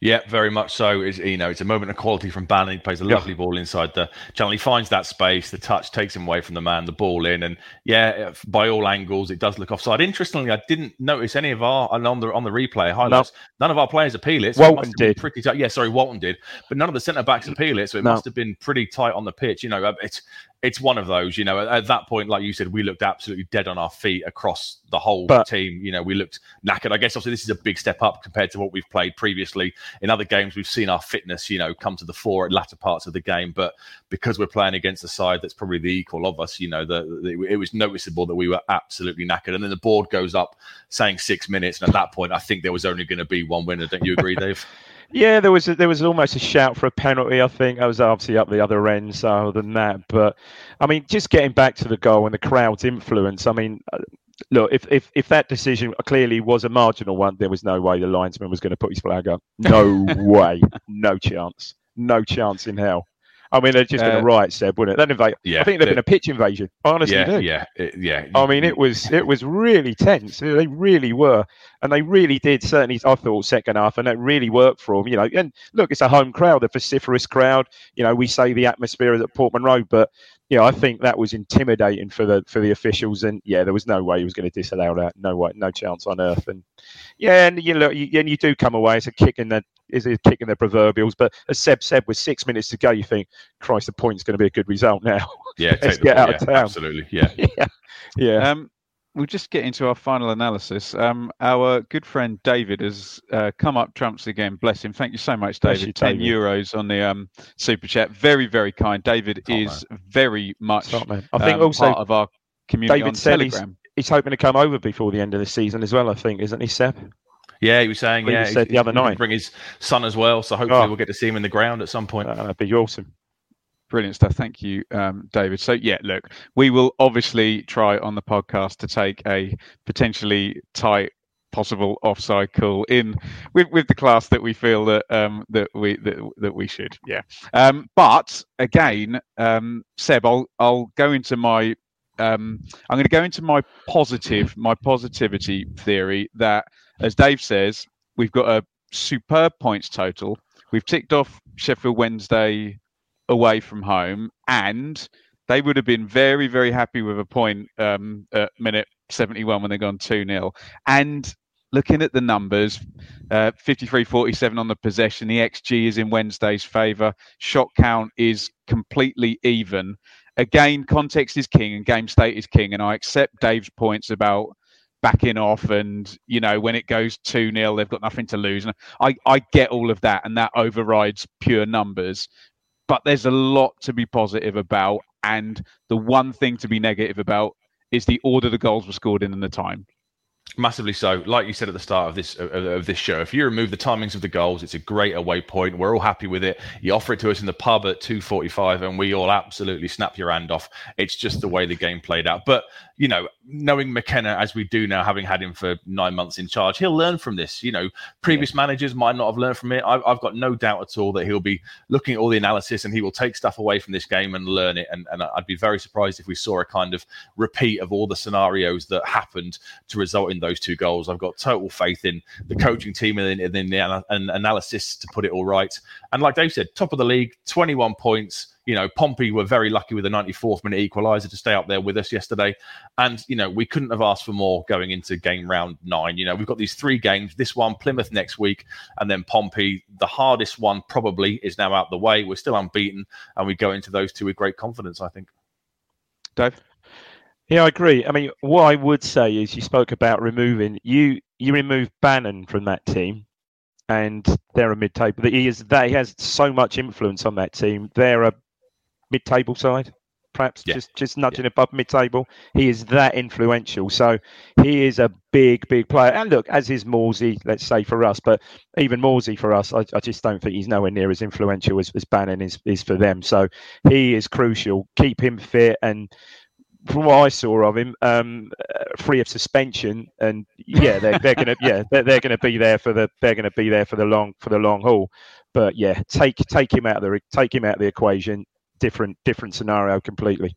Yeah, very much so. It's, you know, it's a moment of quality from Bannan. He plays a Yeah. lovely ball inside the channel. He finds that space. The touch takes him away from the man. The ball in, and yeah, by all angles, it does look offside. Interestingly, I didn't notice any of our and on the on the replay highlights. None of our players appeal it. So Walton been did. pretty tight. Yeah, sorry, Walton did, but none of the centre backs appeal it. So it No. must have been pretty tight on the pitch. You know, uh, it's it's one of those. You know, at, at that point, like you said, we looked absolutely dead on our feet across the whole But- team. You know, we looked knackered. I guess obviously this is a big step up compared to what we've played previously. In other games, we've seen our fitness, you know, come to the fore at latter parts of the game. But because we're playing against a side that's probably the equal of us, you know, the, the, it was noticeable that we were absolutely knackered. And then the board goes up saying six minutes, and at that point, I think there was only going to be one winner. Don't you agree, Dave? Yeah, there was a, there was almost a shout for a penalty. I think I was obviously up the other end. So other than that, but I mean, just getting back to the goal and the crowd's influence. I mean, uh, look, if if if that decision clearly was a marginal one, there was no way the linesman was going to put his flag up. No way, no chance, no chance in hell. I mean, they're just uh, been a riot, Seb, wouldn't it? Then yeah, I think they've been a pitch invasion. Honestly, yeah, do. yeah, it, yeah. I mean, it was it was really tense. They really were, and they really did. Certainly, I thought second half, and that really worked for them. You know, and look, it's a home crowd, a vociferous crowd. You know, we say the atmosphere is at Portman Road, but you know, I think that was intimidating for the for the officials, and yeah, there was no way he was going to disallow that. No way, no chance on earth. And yeah, and you know, you, and you do come away as a kick in the is a kick in the proverbials. But as Seb said, with six minutes to go, you think, Christ, the point's going to be a good result now. Yeah, let's get out yeah, of town. Absolutely, yeah, yeah, yeah. Um, we'll just get into our final analysis. Um, our good friend David has uh, come up trumps again. Bless him. Thank you so much, David. You, Ten David. euros on the um, super chat. Very, very kind. David Top is very much Top man. I think um, also part of our community David on said he's- Telegram. he's hoping to come over before the end of the season as well. I think, isn't he, Seb? yeah. He was saying, Well, you yeah, said he- the other he night. bring his son as well. So hopefully Oh. we'll get to see him in the ground at some point. Uh, that'd be awesome. Brilliant stuff. Thank you, um, David. So, yeah, look, we will obviously try on the podcast to take a potentially tight, possible offside call in with, with the class that we feel that um, that we that, that we should. Yeah. Um, but again, um, Seb, I'll I'll go into my um, I'm going to go into my positive my positivity theory that, as Dave says, we've got a superb points total. We've ticked off Sheffield Wednesday away from home, and they would have been very, very happy with a point um, at minute 71 when they've gone 2 0. And looking at the numbers, uh, 53 47 on the possession, the XG is in Wednesday's favour, shot count is completely even. Again, context is king and game state is king, and I accept Dave's points about backing off and you know when it goes 2-0 they've got nothing to lose and I, I get all of that and that overrides pure numbers but there's a lot to be positive about. And the one thing to be negative about is the order the goals were scored in and the time. Massively so. Like you said at the start of this of, of this show, if you remove the timings of the goals, it's a great away point. We're all happy with it. You offer it to us in the pub at two forty five, and we all absolutely snap your hand off. It's just the way the game played out. But you know, knowing McKenna as we do now, having had him for nine months in charge, he'll learn from this. You know, previous managers might not have learned from it. I've, I've got no doubt at all that he'll be looking at all the analysis and he will take stuff away from this game and learn it. And, and I'd be very surprised if we saw a kind of repeat of all the scenarios that happened to result in those two goals. I've got total faith in the coaching team and in, in the ana- and analysis to put it all right. And like Dave said, top of the league, 21 points. You know, Pompey were very lucky with the 94th minute equaliser to stay up there with us yesterday. And, you know, we couldn't have asked for more going into game round nine. You know, we've got these three games this one, Plymouth next week, and then Pompey. The hardest one probably is now out the way. We're still unbeaten, and we go into those two with great confidence, I think. Dave? Yeah, I agree. I mean, what I would say is you spoke about removing you. You remove Bannan from that team, and they're a mid-table. He is that he has so much influence on that team. They're a mid-table side, perhaps Yeah. just just nudging above mid-table. He is that influential. So he is a big, big player. And look, as is Morsy, let's say for us, but even Morsy for us, I, I just don't think he's nowhere near as influential as, as Bannan is is for them. So he is crucial. Keep him fit and from what I saw of him, um, uh, free of suspension, and yeah, they're, they're gonna yeah they're, they're gonna be there for the they're gonna be there for the long for the long haul. But yeah, take take him out of the take him out of the equation. Different different scenario completely.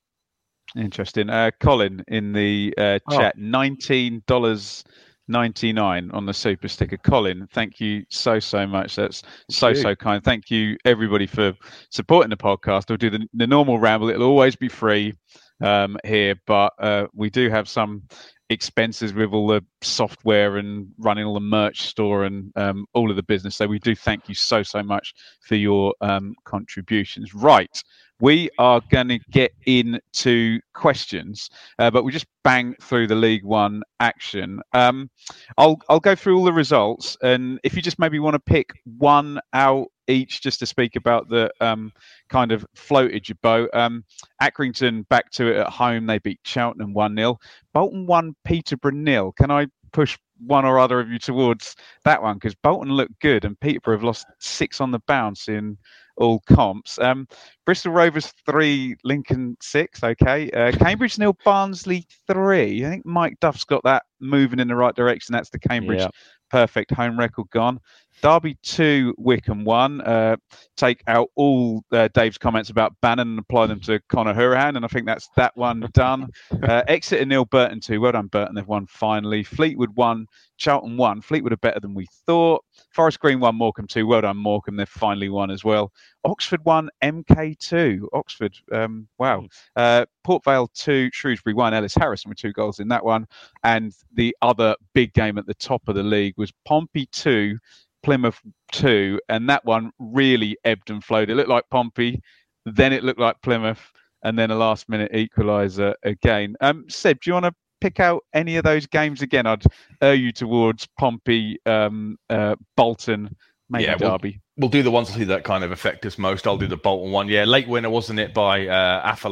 Interesting. Uh, Colin in the uh, Oh. chat, nineteen dollars ninety nine on the super sticker. Colin, thank you so so much. That's so you. so kind. Thank you everybody for supporting the podcast. We'll do the, the normal ramble. It'll always be free um, here, but uh, we do have some expenses with all the software and running all the merch store and um, all of the business. So we do thank you so so much for your um, contributions. Right we are going to get into questions, uh, but we just bang through the League One action. Um, I'll I'll go through all the results, and if you just maybe want to pick one out each, just to speak about the um, kind of floated your boat. Um, Accrington back to it at home. They beat Cheltenham one 0 Bolton won Peterborough nil. Can I push one or other of you towards that one because Bolton looked good and Peterborough have lost six on the bounce in all comps. Um, Bristol Rovers three, Lincoln six. Okay, uh, Cambridge nil, Barnsley three. I think Mike Duff's got that moving in the right direction. That's the Cambridge. Perfect home record gone. Derby two, Wycombe one. Uh, take out all uh, Dave's comments about Bannan and apply them to Conor Hourihane, and I think that's that one done. Uh, Exeter nil, Burton two. Well done, Burton. They've won finally. Fleetwood one, Charlton one. Fleetwood are better than we thought. Forest Green one, Morecambe two. Well done, Morecambe. They've finally won as well. Oxford one, MK two. Oxford, um, wow. Uh, Port Vale two, Shrewsbury one. Ellis Harrison with two goals in that one. And the other big game at the top of the league was Pompey two. Plymouth two, and that one really ebbed and flowed. It looked like Pompey, then it looked like Plymouth, and then a last minute equaliser again. Um, Seb, do you want to pick out any of those games again? I'd urge you towards Pompey, um, uh, Bolton, maybe Yeah, Derby. We'll do the ones that kind of affect us most. I'll do the Bolton one. Yeah, late winner, wasn't it, by uh, Alpha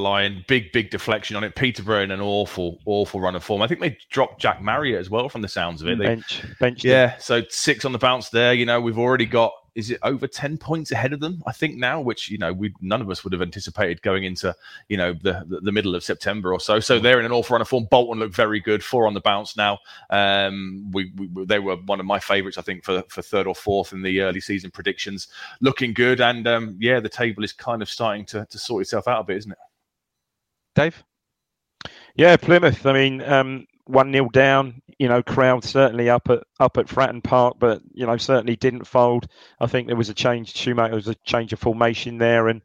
Big, big deflection on it. Peterborough in an awful, awful run of form. I think they dropped Jack Marriott as well from the sounds of it. They, bench, bench. yeah, so six on the bounce there. You know, we've already got is it over ten points ahead of them? I think now, which you know, we none of us would have anticipated going into you know the the, middle of September or so. So they're in an awful run of form. Bolton look very good, four on the bounce now. Um, we, we they were one of my favourites, I think, for for third or fourth in the early season predictions. Looking good, and um, yeah, the table is kind of starting to to sort itself out a bit, isn't it? Dave? Yeah, Plymouth. I mean, um, one 0 down. You know, crowd certainly up at up at Fratton Park, but you know certainly didn't fold. I think there was a change. Schumacher was a change of formation there, and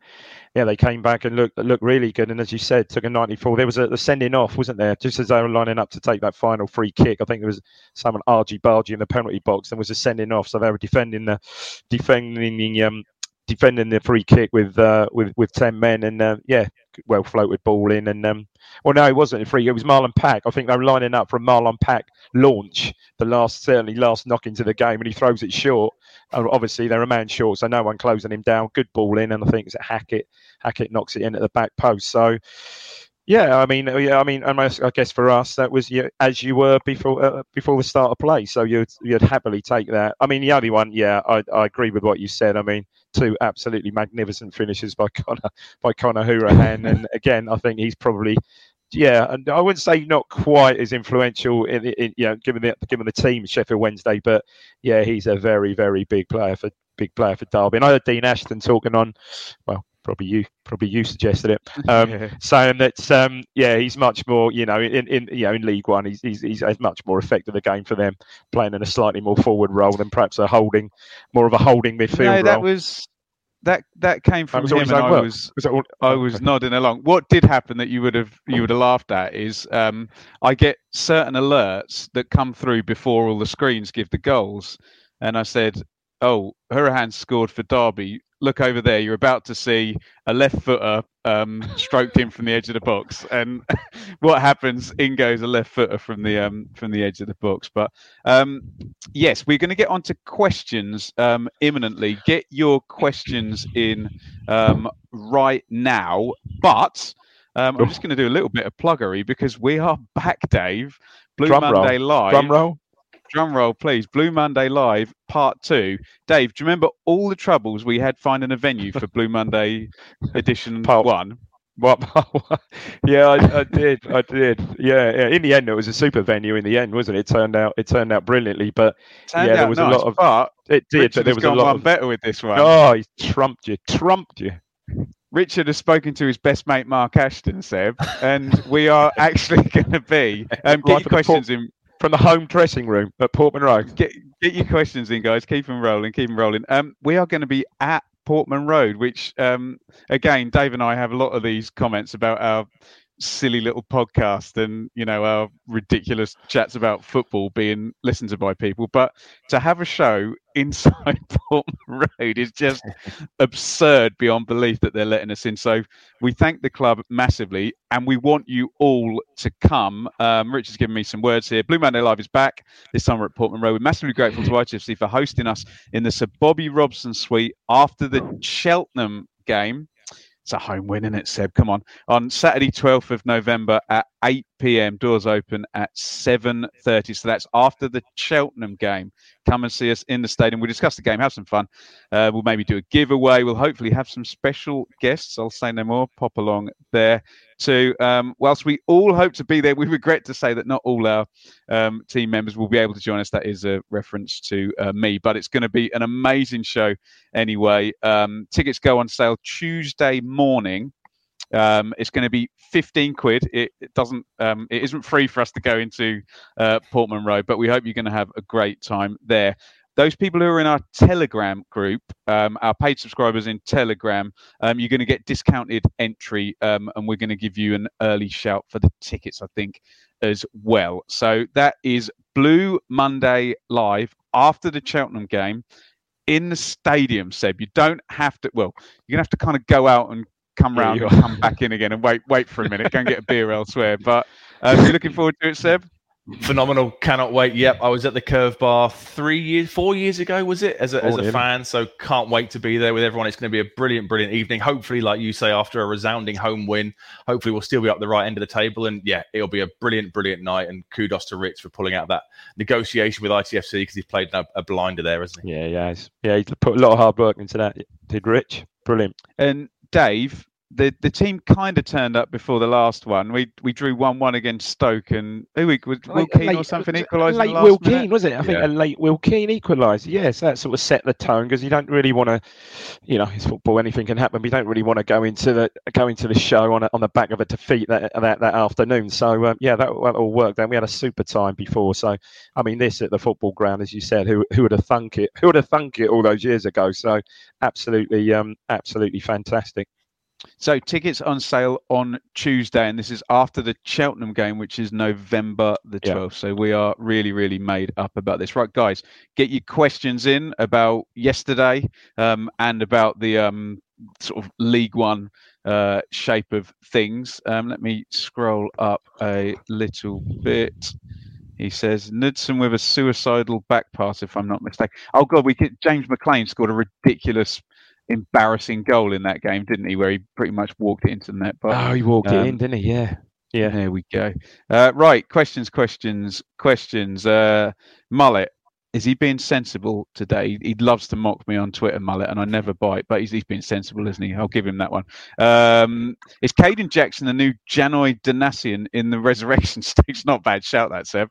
yeah, they came back and looked looked really good. And as you said, took a 94. There was a, a sending off, wasn't there? Just as they were lining up to take that final free kick, I think there was someone argy bargy in the penalty box. and was a sending off, so they were defending the defending the um, defending the free kick with uh, with with ten men, and uh, yeah, well floated ball in, and um, well, no, it wasn't a free. It was Marlon Pack. I think they were lining up for a Marlon Pack launch, the last certainly last knock into the game, and he throws it short. And obviously, they're a man short, so no one closing him down. Good ball in, and I think it's a Hackett. Hackett knocks it in at the back post. So. Yeah, I mean, yeah, I mean, I guess for us that was you, as you were before uh, before the start of play, so you'd you'd happily take that. I mean, the only one, yeah, I, I agree with what you said. I mean, two absolutely magnificent finishes by Conor by Conor Hourihane, and again, I think he's probably yeah, and I wouldn't say not quite as influential in, in you know given the given the team Sheffield Wednesday, but yeah, he's a very very big player for big player for Derby. And I heard Dean Ashton talking on, well, probably you probably you suggested it, um, Yeah. saying that um, yeah, he's much more you know in, in you know in League One, he's, he's he's much more effective the game for them, playing in a slightly more forward role than perhaps a holding more of a holding midfield No, role. that was that that came from was him, and I work? was Was all- I was nodding along. What did happen that you would have you would have laughed at is um, I get certain alerts that come through before all the screens give the goals, and I said, "Oh, Hourihane scored for Derby. Look over there. You're about to see a left footer um, stroked in from the edge of the box." And what happens? In goes a left footer from the um, from the edge of the box. But um, yes, we're going to get on to questions um, imminently. Get your questions in um, right now. But um, I'm just going to do a little bit of pluggery because we are back, Dave. Blue Drum roll. Monday Live. Drum roll. Drum roll, please. Blue Monday Live, part two. Dave, do you remember all the troubles we had finding a venue for Blue Monday edition Part- one? What? yeah, I, I did. I did. Yeah, yeah. In the end, it was a super venue. In the end, wasn't it? It turned out. It turned out brilliantly, but Yeah, there was a lot of- but it did. Richard but there was a lot of. better with this one. Oh, he trumped you. Trumped you. Richard has spoken to his best mate Mark Ashton, Seb, and we are actually going to be um, get your at the questions in. From the home dressing room at Portman Road. Get get your questions in, guys. Keep them rolling. Keep them rolling. Um, we are going to be at Portman Road, which um, again, Dave and I have a lot of these comments about our silly little podcast and you know our ridiculous chats about football being listened to by people but to have a show inside Portman Road is just absurd beyond belief that they're letting us in. So we thank the club massively and we want you all to come. Um, Richard's given me some words here. Blue Monday Live is back this summer at Portman Road. We're massively grateful to ITFC for hosting us in the Sir Bobby Robson suite after the Cheltenham game it's a home win, isn't it, Seb? Come on. On Saturday, 12th of November at 8 p.m. Doors open at 7:30. So that's after the Cheltenham game. Come and see us in the stadium. We'll discuss the game, have some fun. Uh, we'll maybe do a giveaway. We'll hopefully have some special guests. I'll say no more. Pop along there too. Um, whilst we all hope to be there, we regret to say that not all our um, team members will be able to join us. That is a reference to uh, me, but it's going to be an amazing show anyway. Um, tickets go on sale Tuesday morning. Um, it's going to be 15 quid. It, it doesn't, um, it isn't free for us to go into uh, Portman Road, but we hope you're going to have a great time there. Those people who are in our Telegram group, um, our paid subscribers in Telegram, um, you're going to get discounted entry, um, and we're going to give you an early shout for the tickets, I think, as well. So that is Blue Monday live after the Cheltenham game in the stadium, Seb. You don't have to. Well, you're gonna have to kind of go out and come round you and come back in again and wait wait for a minute. Go and get a beer elsewhere. But uh, you looking forward to it, Seb? Phenomenal. Cannot wait. Yep. I was at the Curve Bar three years, four years ago, was it? As a, as a really? fan. So can't wait to be there with everyone. It's going to be a brilliant, brilliant evening. Hopefully, like you say, after a resounding home win, hopefully we'll still be up the right end of the table. And yeah, it'll be a brilliant, brilliant night. And kudos to Ritz for pulling out that negotiation with ITFC because he's played a, a blinder there, hasn't he? Yeah, yeah, yeah. He put a lot of hard work into that. Did Rich? Brilliant. And Dave, the, the team kind of turned up before the last one. We we drew one one against Stoke, and who we was Will Late- Keane or something equalised. Late last Will minute? Keane, was it? I think a late Will Keane equaliser. Yes, that sort of set the tone because you don't really want to, you know, it's football. Anything can happen. But you don't really want to go into the go into the show on a, on the back of a defeat that that, that afternoon. So um, yeah, that, that all worked. And we had a super time before. So I mean, this at the football ground, as you said, who who would have thunk it? Who would have thunk it all those years ago? So absolutely, um, absolutely fantastic. So tickets on sale on Tuesday, and this is after the Cheltenham game, which is November the Yeah. 12th. So we are really, really made up about this. Right, guys, get your questions in about yesterday um, and about the um, sort of League One uh, shape of things. Um, let me scroll up a little bit. He says Knudsen with a suicidal back pass, if I'm not mistaken. Oh God, we could, James McLean scored a ridiculous, embarrassing goal in that game, didn't he? Where he pretty much walked it into the net. But Oh, he walked it um, in, didn't he? Yeah, yeah. there we go. Uh, right, questions, questions, questions. Uh, Mullet, is he being sensible today? He loves to mock me on Twitter, Mullet, and I never bite, but he's, he's been sensible, isn't he? I'll give him that one. Um, is Kayden Jackson the new Janoi Donacien in the resurrection stage? Not bad. Shout that, Seb.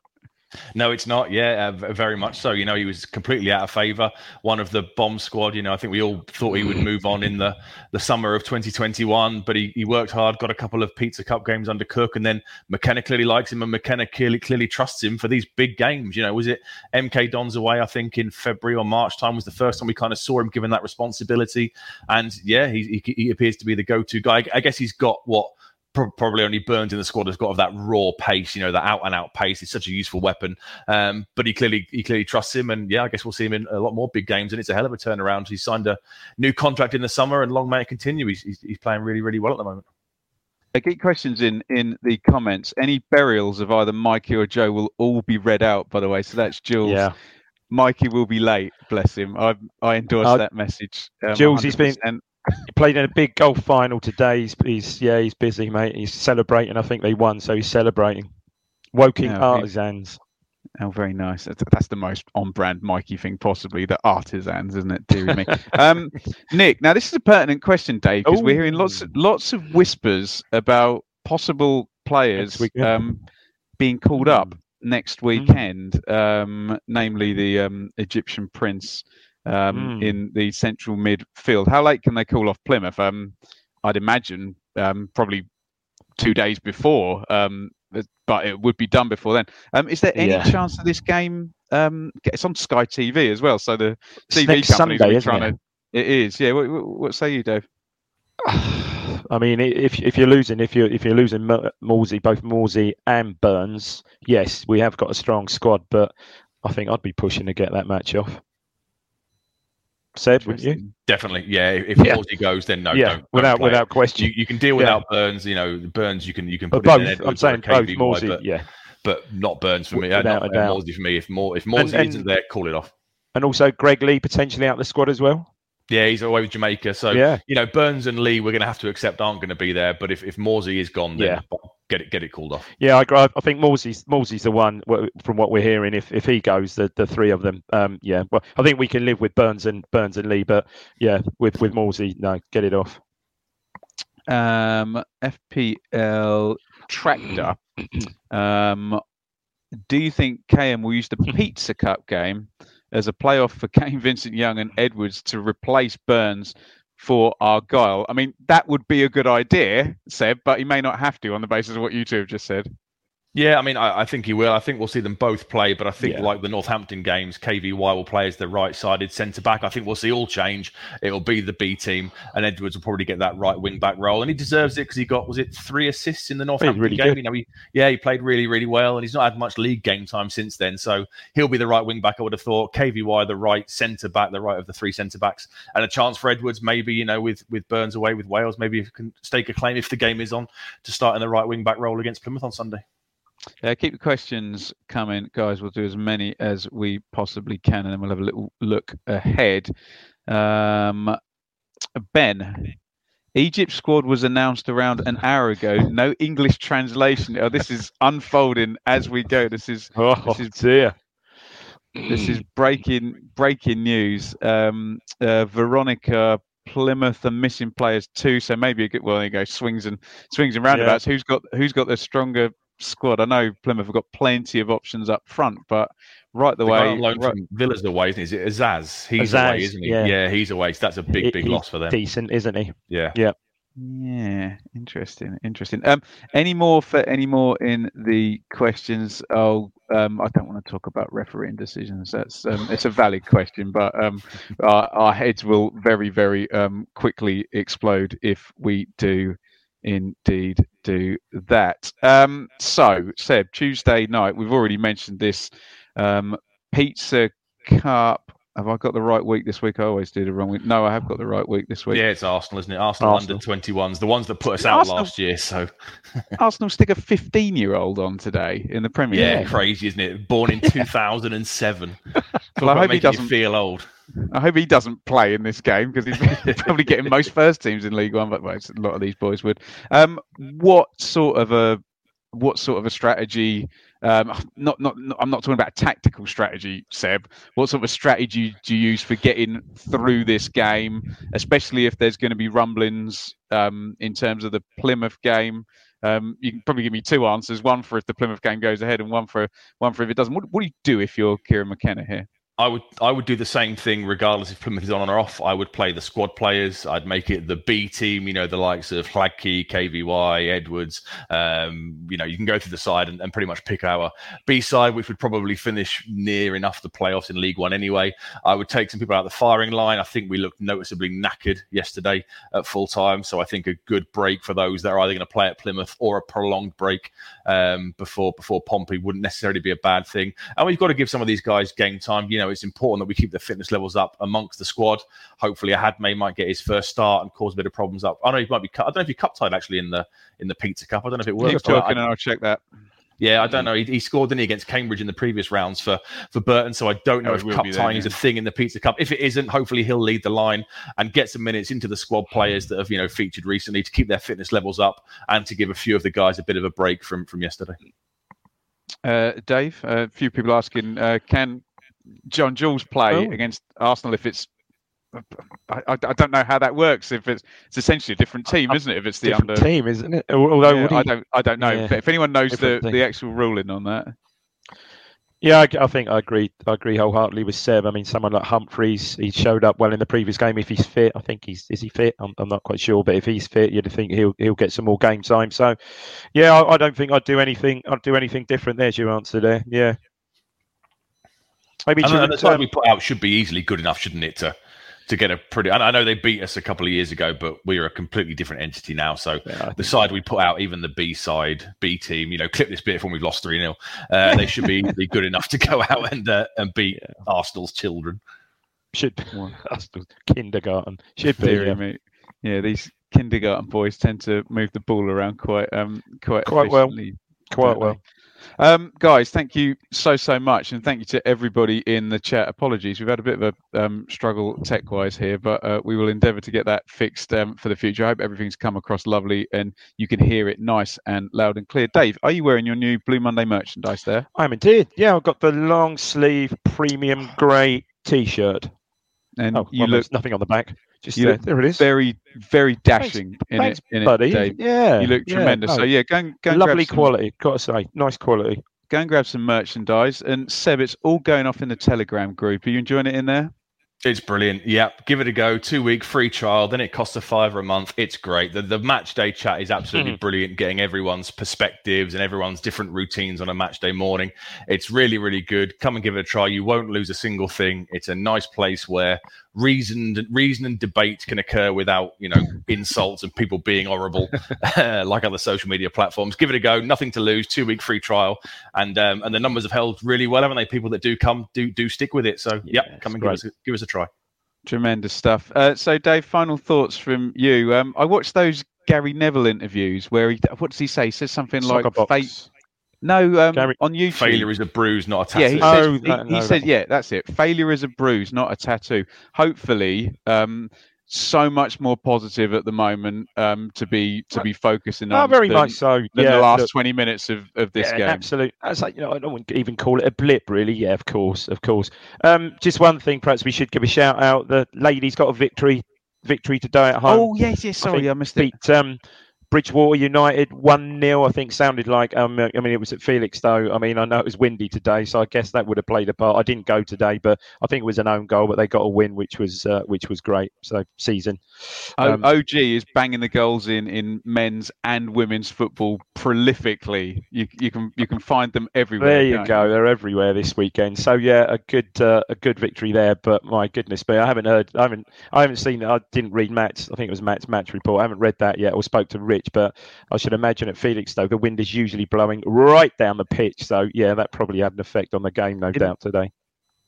No, it's not. Yeah, uh, very much so. You know, he was completely out of favour. One of the bomb squad. You know, I think we all thought he would move on in the, the summer of 2021, but he, he worked hard, got a couple of Pizza Cup games under Cook, and then McKenna clearly likes him, and McKenna clearly clearly trusts him for these big games. You know, was it MK Dons away? I think in February or March time was the first time we kind of saw him given that responsibility, and yeah, he he, he appears to be the go to guy. I guess he's got what probably only Burns in the squad has got of that raw pace, you know, that out and out pace. He's such a useful weapon. Um, but he clearly he clearly trusts him, and yeah, I guess we'll see him in a lot more big games. And it's a hell of a turnaround. He signed a new contract in the summer, and long may it continue. He's he's, he's playing really really well at the moment. Uh, Get questions in in the comments. Any burials of either Mikey or Joe will all be read out, by the way. So that's Jules. Yeah. Mikey will be late. Bless him. I I endorse Uh, that message. Um, Jules, he's been- 100%. He played in a big golf final today. He's, he's yeah, he's busy, mate. He's celebrating. I think they won, so he's celebrating. Woking he- artisans. Oh, very nice. That's, the most on-brand Mikey thing possibly. The artisans, isn't it? Dear me. um, Nick, now this is a pertinent question, Dave, because we're hearing lots of, lots of whispers about possible players um, being called up next weekend, um, namely the um, Egyptian prince um, Mm. in the central midfield. How late can they call off Plymouth? Um, I'd imagine um, probably two days before, um, but- it would be done before then. Um, is there any Yeah. chance of this game? Um, it's on Sky TV as well, so the TV companies Sunday, are trying it? to. It is, yeah. What, what, say you, Dave? I mean, if if you're losing, if you're if you're losing Mo- Morsy, both Morsy and Burns, yes, we have got a strong squad, but I think I'd be pushing to get that match off. Said, wouldn't you? Definitely, yeah. If Yeah. Morsy goes, then no, yeah, don't, don't without without question. You, you can deal Yeah. without Burns. You know, Burns. You can you can but put in both, I'm saying both Morsy, but, yeah, but not Burns for me. Uh, Without not a doubt. Morsy for me. If more if Morsy and- isn't there, call it off. and also Greg Leigh potentially out the squad as well. Yeah, he's away with Jamaica. So Yeah. you know, Burns and Leigh, we're going to have to accept aren't going to be there. But if if Morsy is gone, then Yeah. By, get it get it called off. Yeah, I, agree. I think Morsy's Morsy's the one from what we're hearing. If if he goes, the, the three of them, um, yeah. Well, I think we can live with Burns and Burns and Leigh, but yeah, with with Morsy, no, get it off. Um, FPL Tractor. Um, do you think KM will use the Pizza Cup game as a playoff for Kane Vincent Young and Edwards to replace Burns for Argyle? I mean, that would be a good idea, Seb, but he may not have to on the basis of what you two have just said. Yeah, I mean, I, I, think he will. I think we'll see them both play, but I think yeah. like the Northampton games, KVY will play as the right-sided centre back. I think we'll see all change. It'll be the B team, and Edwards will probably get that right wing back role, and he deserves it because he got was it three assists in the Northampton really game. Good. You know, he, yeah, he played really, really well, and he's not had much league game time since then. So he'll be the right wing back. I would have thought KVY the right centre back, the right of the three centre backs, and a chance for Edwards maybe you know with with Burns away with Wales, maybe if he can stake a claim if the game is on to start in the right wing back role against Plymouth on Sunday. Yeah, keep the questions coming, guys. We'll do as many as we possibly can, and then we'll have a little look ahead. Um, ben, Egypt squad was announced around an hour ago. No English translation. Oh, this is unfolding as we go. This is oh this is, dear. This is breaking breaking news. Um, uh, Veronica Plymouth are missing players too, so maybe a good. Well, there you go. Swings and swings and roundabouts. Yeah. Who's got who's got the stronger squad. I know Plymouth have got plenty of options up front, but right the, the way loan right, from Villa's away, isn't he? Is it Azaz? He's Azaz, away, isn't he? Yeah. yeah. he's away. So that's a big, big loss for them. Decent, isn't he? Yeah. Yeah. Yeah, interesting, interesting. Um, any more for any more in the questions? Oh, um, I don't want to talk about refereeing decisions. That's um, it's a valid question, but um, our, our heads will very, very um, quickly explode if we do indeed do that. Um, so, Seb, Tuesday night, we've already mentioned this um, Pizza Cup. Have I got the right week this week? I always do the wrong week. No, I have got the right week this week. Yeah, it's Arsenal, isn't it? Arsenal, Arsenal. under 21s, the ones that put us out Arsenal, last year. So Arsenal stick a 15 year old on today in the Premier yeah, League. Yeah, crazy, isn't it? Born in 2007. well, I hope he doesn't feel old. I hope he doesn't play in this game because he's probably getting most first teams in League One, but well, a lot of these boys would. Um, what sort of a what sort of a strategy? Um, not, not, not, I'm not talking about tactical strategy, Seb. What sort of a strategy do you use for getting through this game, especially if there's going to be rumblings um, in terms of the Plymouth game? Um, you can probably give me two answers: one for if the Plymouth game goes ahead, and one for one for if it doesn't. What, what do you do if you're Kieran McKenna here? I would I would do the same thing regardless if Plymouth is on or off. I would play the squad players. I'd make it the B team. You know the likes of Hladky, KVY, Edwards. Um, you know you can go through the side and, and, pretty much pick our B side, which would probably finish near enough the playoffs in League One anyway. I would take some people out of the firing line. I think we looked noticeably knackered yesterday at full time, so I think a good break for those that are either going to play at Plymouth or a prolonged break um, before before Pompey wouldn't necessarily be a bad thing. And we've got to give some of these guys game time. You know know, it's important that we keep the fitness levels up amongst the squad. Hopefully, Hadmay might get his first start and cause a bit of problems up. I know he might be. Cut. I don't know if he cup tied actually in the in the Pizza Cup. I don't know if it works. Keep talking, and I'll check that. Yeah, I don't know. He, he scored, didn't he, against Cambridge in the previous rounds for for Burton. So I don't know if cup tying is a thing in the Pizza Cup. If it isn't, hopefully he'll lead the line and get some minutes into the squad players that have you know featured recently to keep their fitness levels up and to give a few of the guys a bit of a break from from yesterday. Uh, Dave, a few people asking, uh, can John-Jules play oh. against Arsenal if it's I, I, don't know how that works. If it's it's essentially a different team, isn't it? If it's the different under team, isn't it? Although yeah, he... I don't I don't know. Yeah. But if anyone knows the, the actual ruling on that, yeah, I, I, think I agree. I agree wholeheartedly with Seb. I mean, someone like Humphreys, he showed up well in the previous game. If he's fit, I think he's is he fit? I'm, I'm not quite sure, but if he's fit, you'd think he'll he'll get some more game time. So, yeah, I, I don't think I'd do anything. I'd do anything different. There's your answer there. Yeah. Maybe and, and the side we put out should be easily good enough, shouldn't it? To to get a pretty. I know they beat us a couple of years ago, but we're a completely different entity now. So yeah, the side we put out, even the B side, B team, you know, clip this bit when we've lost three 0 uh, They should be, be good enough to go out and uh, and beat yeah. Arsenal's children. Should be Arsenal's kindergarten. Should be, yeah. Mate. yeah. These kindergarten boys tend to move the ball around quite um quite quite well. Quite well. Um, guys, thank you so so much, and thank you to everybody in the chat. Apologies, we've had a bit of a um, struggle tech wise here, but uh, we will endeavour to get that fixed um, for the future. I hope everything's come across lovely and you can hear it nice and loud and clear. Dave, are you wearing your new Blue Monday merchandise there? I'm indeed. Yeah, I've got the long sleeve premium grey T-shirt. And Oh, you well, look there's nothing on the back. Just you there, look there it is. very very dashing in Thanks, it, in buddy. it, Dave. Yeah, You look yeah, tremendous. no, So yeah, go and, go and lovely grab some, quality. Got to say, nice quality. go and grab some merchandise. And Seb, it's all going off in the Telegram group. Are you enjoying it in there? It's brilliant. Yep. Give it a go. Two week free trial. Then it costs a fiver a month. It's great. The, the match day chat is absolutely mm-hmm. brilliant, getting everyone's perspectives and everyone's different routines on a match day morning. It's really, really good. Come and give it a try. You won't lose a single thing. It's a nice place where reasoned reason and debate can occur without, you know, insults and people being horrible like other social media platforms. Give it a go. Nothing to lose. Two week free trial. And um, and the numbers have held really well, haven't they? People that do come do do stick with it. So Yeah, yep, come and give us a, give us a try. Tremendous stuff. Uh, so, Dave, final thoughts from you. Um, I watched those Gary Neville interviews where he, what does he say? He says something like, box. "Fate." No, um, Gary- on YouTube. Failure is a bruise, not a tattoo. Yeah, he Oh, says, that- he, no, he said, that- yeah, that's it. Failure is a bruise, not a tattoo. Hopefully, um, so much more positive at the moment um, to be to be focusing Oh, on. very than, much so. than yeah, the last look, twenty minutes of, of this yeah, game. Absolutely. That's like, you know, I don't want to even call it a blip, really. Yeah, of course, of course. Um, just one thing, perhaps we should give a shout out. The ladies got a victory, victory today at home. Oh yes, yes. Sorry, think I missed it. beat um, Bridgewater United one 0 I think sounded like. Um, I mean, it was at Felix though. I mean, I know it was windy today, so I guess that would have played a part. I didn't go today, but I think it was an own goal, but they got a win, which was uh, which was great. So season. Um, OG is banging the goals in in men's and women's football prolifically. You you can you can find them everywhere. There you go. They're everywhere this weekend. So yeah, a good uh, a good victory there. But my goodness, but I haven't heard, I haven't, I haven't seen. I didn't read Matt's. I think it was Matt's match report. I haven't read that yet or spoke to Rich. But I should imagine at Felix though, the wind is usually blowing right down the pitch. So yeah, that probably had an effect on the game, no It- doubt today.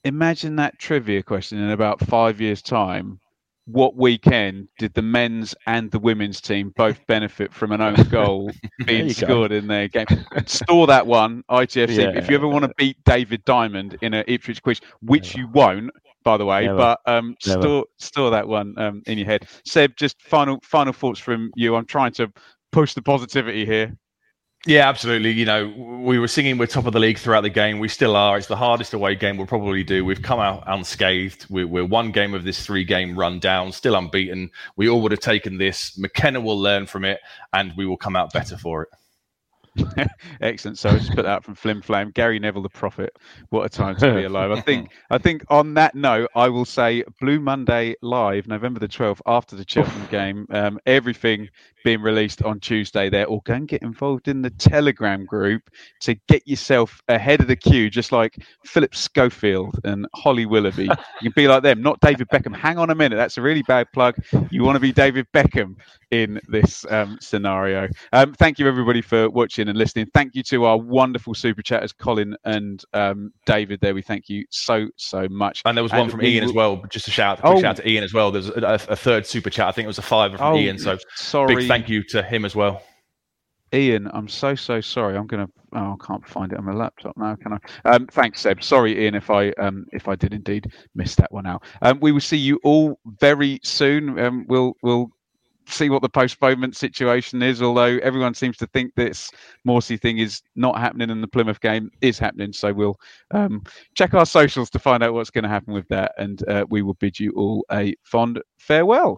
imagine that trivia question in about five years' time. What weekend did the men's and the women's team both benefit from an own goal being you go. scored in their game? Store that one, ITFC. If you ever want to beat David Diamond in a Ipswich quiz, which you won't, by the way, Never. but um, Never. store store that one um, in your head. Seb, just final final thoughts from you. I'm trying to push the positivity here. Yeah, absolutely. You know, we were singing we're top of the league throughout the game. We still are. It's the hardest away game we'll probably do. We've come out unscathed. We're, we're one game of this three game run down, still unbeaten. We all would have taken this. McKenna will learn from it, and we will come out better for it. Excellent. So I just put that from Flim Flam. Gary Neville, the prophet. What a time to be alive. I think. I think on that note, I will say Blue Monday live, November the twelfth, after the Cheltenham game. Um, everything being released on Tuesday there. Or go and get involved in the Telegram group to get yourself ahead of the queue, just like Philip Schofield and Holly Willoughby. you can be like them, not David Beckham. Hang on a minute, that's a really bad plug. You want to be David Beckham in this um, scenario. Um, thank you everybody for watching and listening. Thank you to our wonderful super chatters, Colin and um, David. There, we thank you so so much. And there was one And from Ian as well. Just a shout, a Oh. shout to Ian as well. There's a, a, a third super chat. I think it was a fiver from Oh, Ian. So sorry, thank you to him as well. Ian. I'm so so sorry. I'm gonna. Oh, I can't find it on my laptop now. Can I? Um, thanks, Seb. Sorry, Ian, if I um, if I did indeed miss that one out. Um, we will see you all very soon. Um, we'll we'll see what the postponement situation is. Although everyone seems to think this Morsy thing is not happening and the Plymouth game is happening, so we'll um, check our socials to find out what's going to happen with that, and uh, we will bid you all a fond farewell.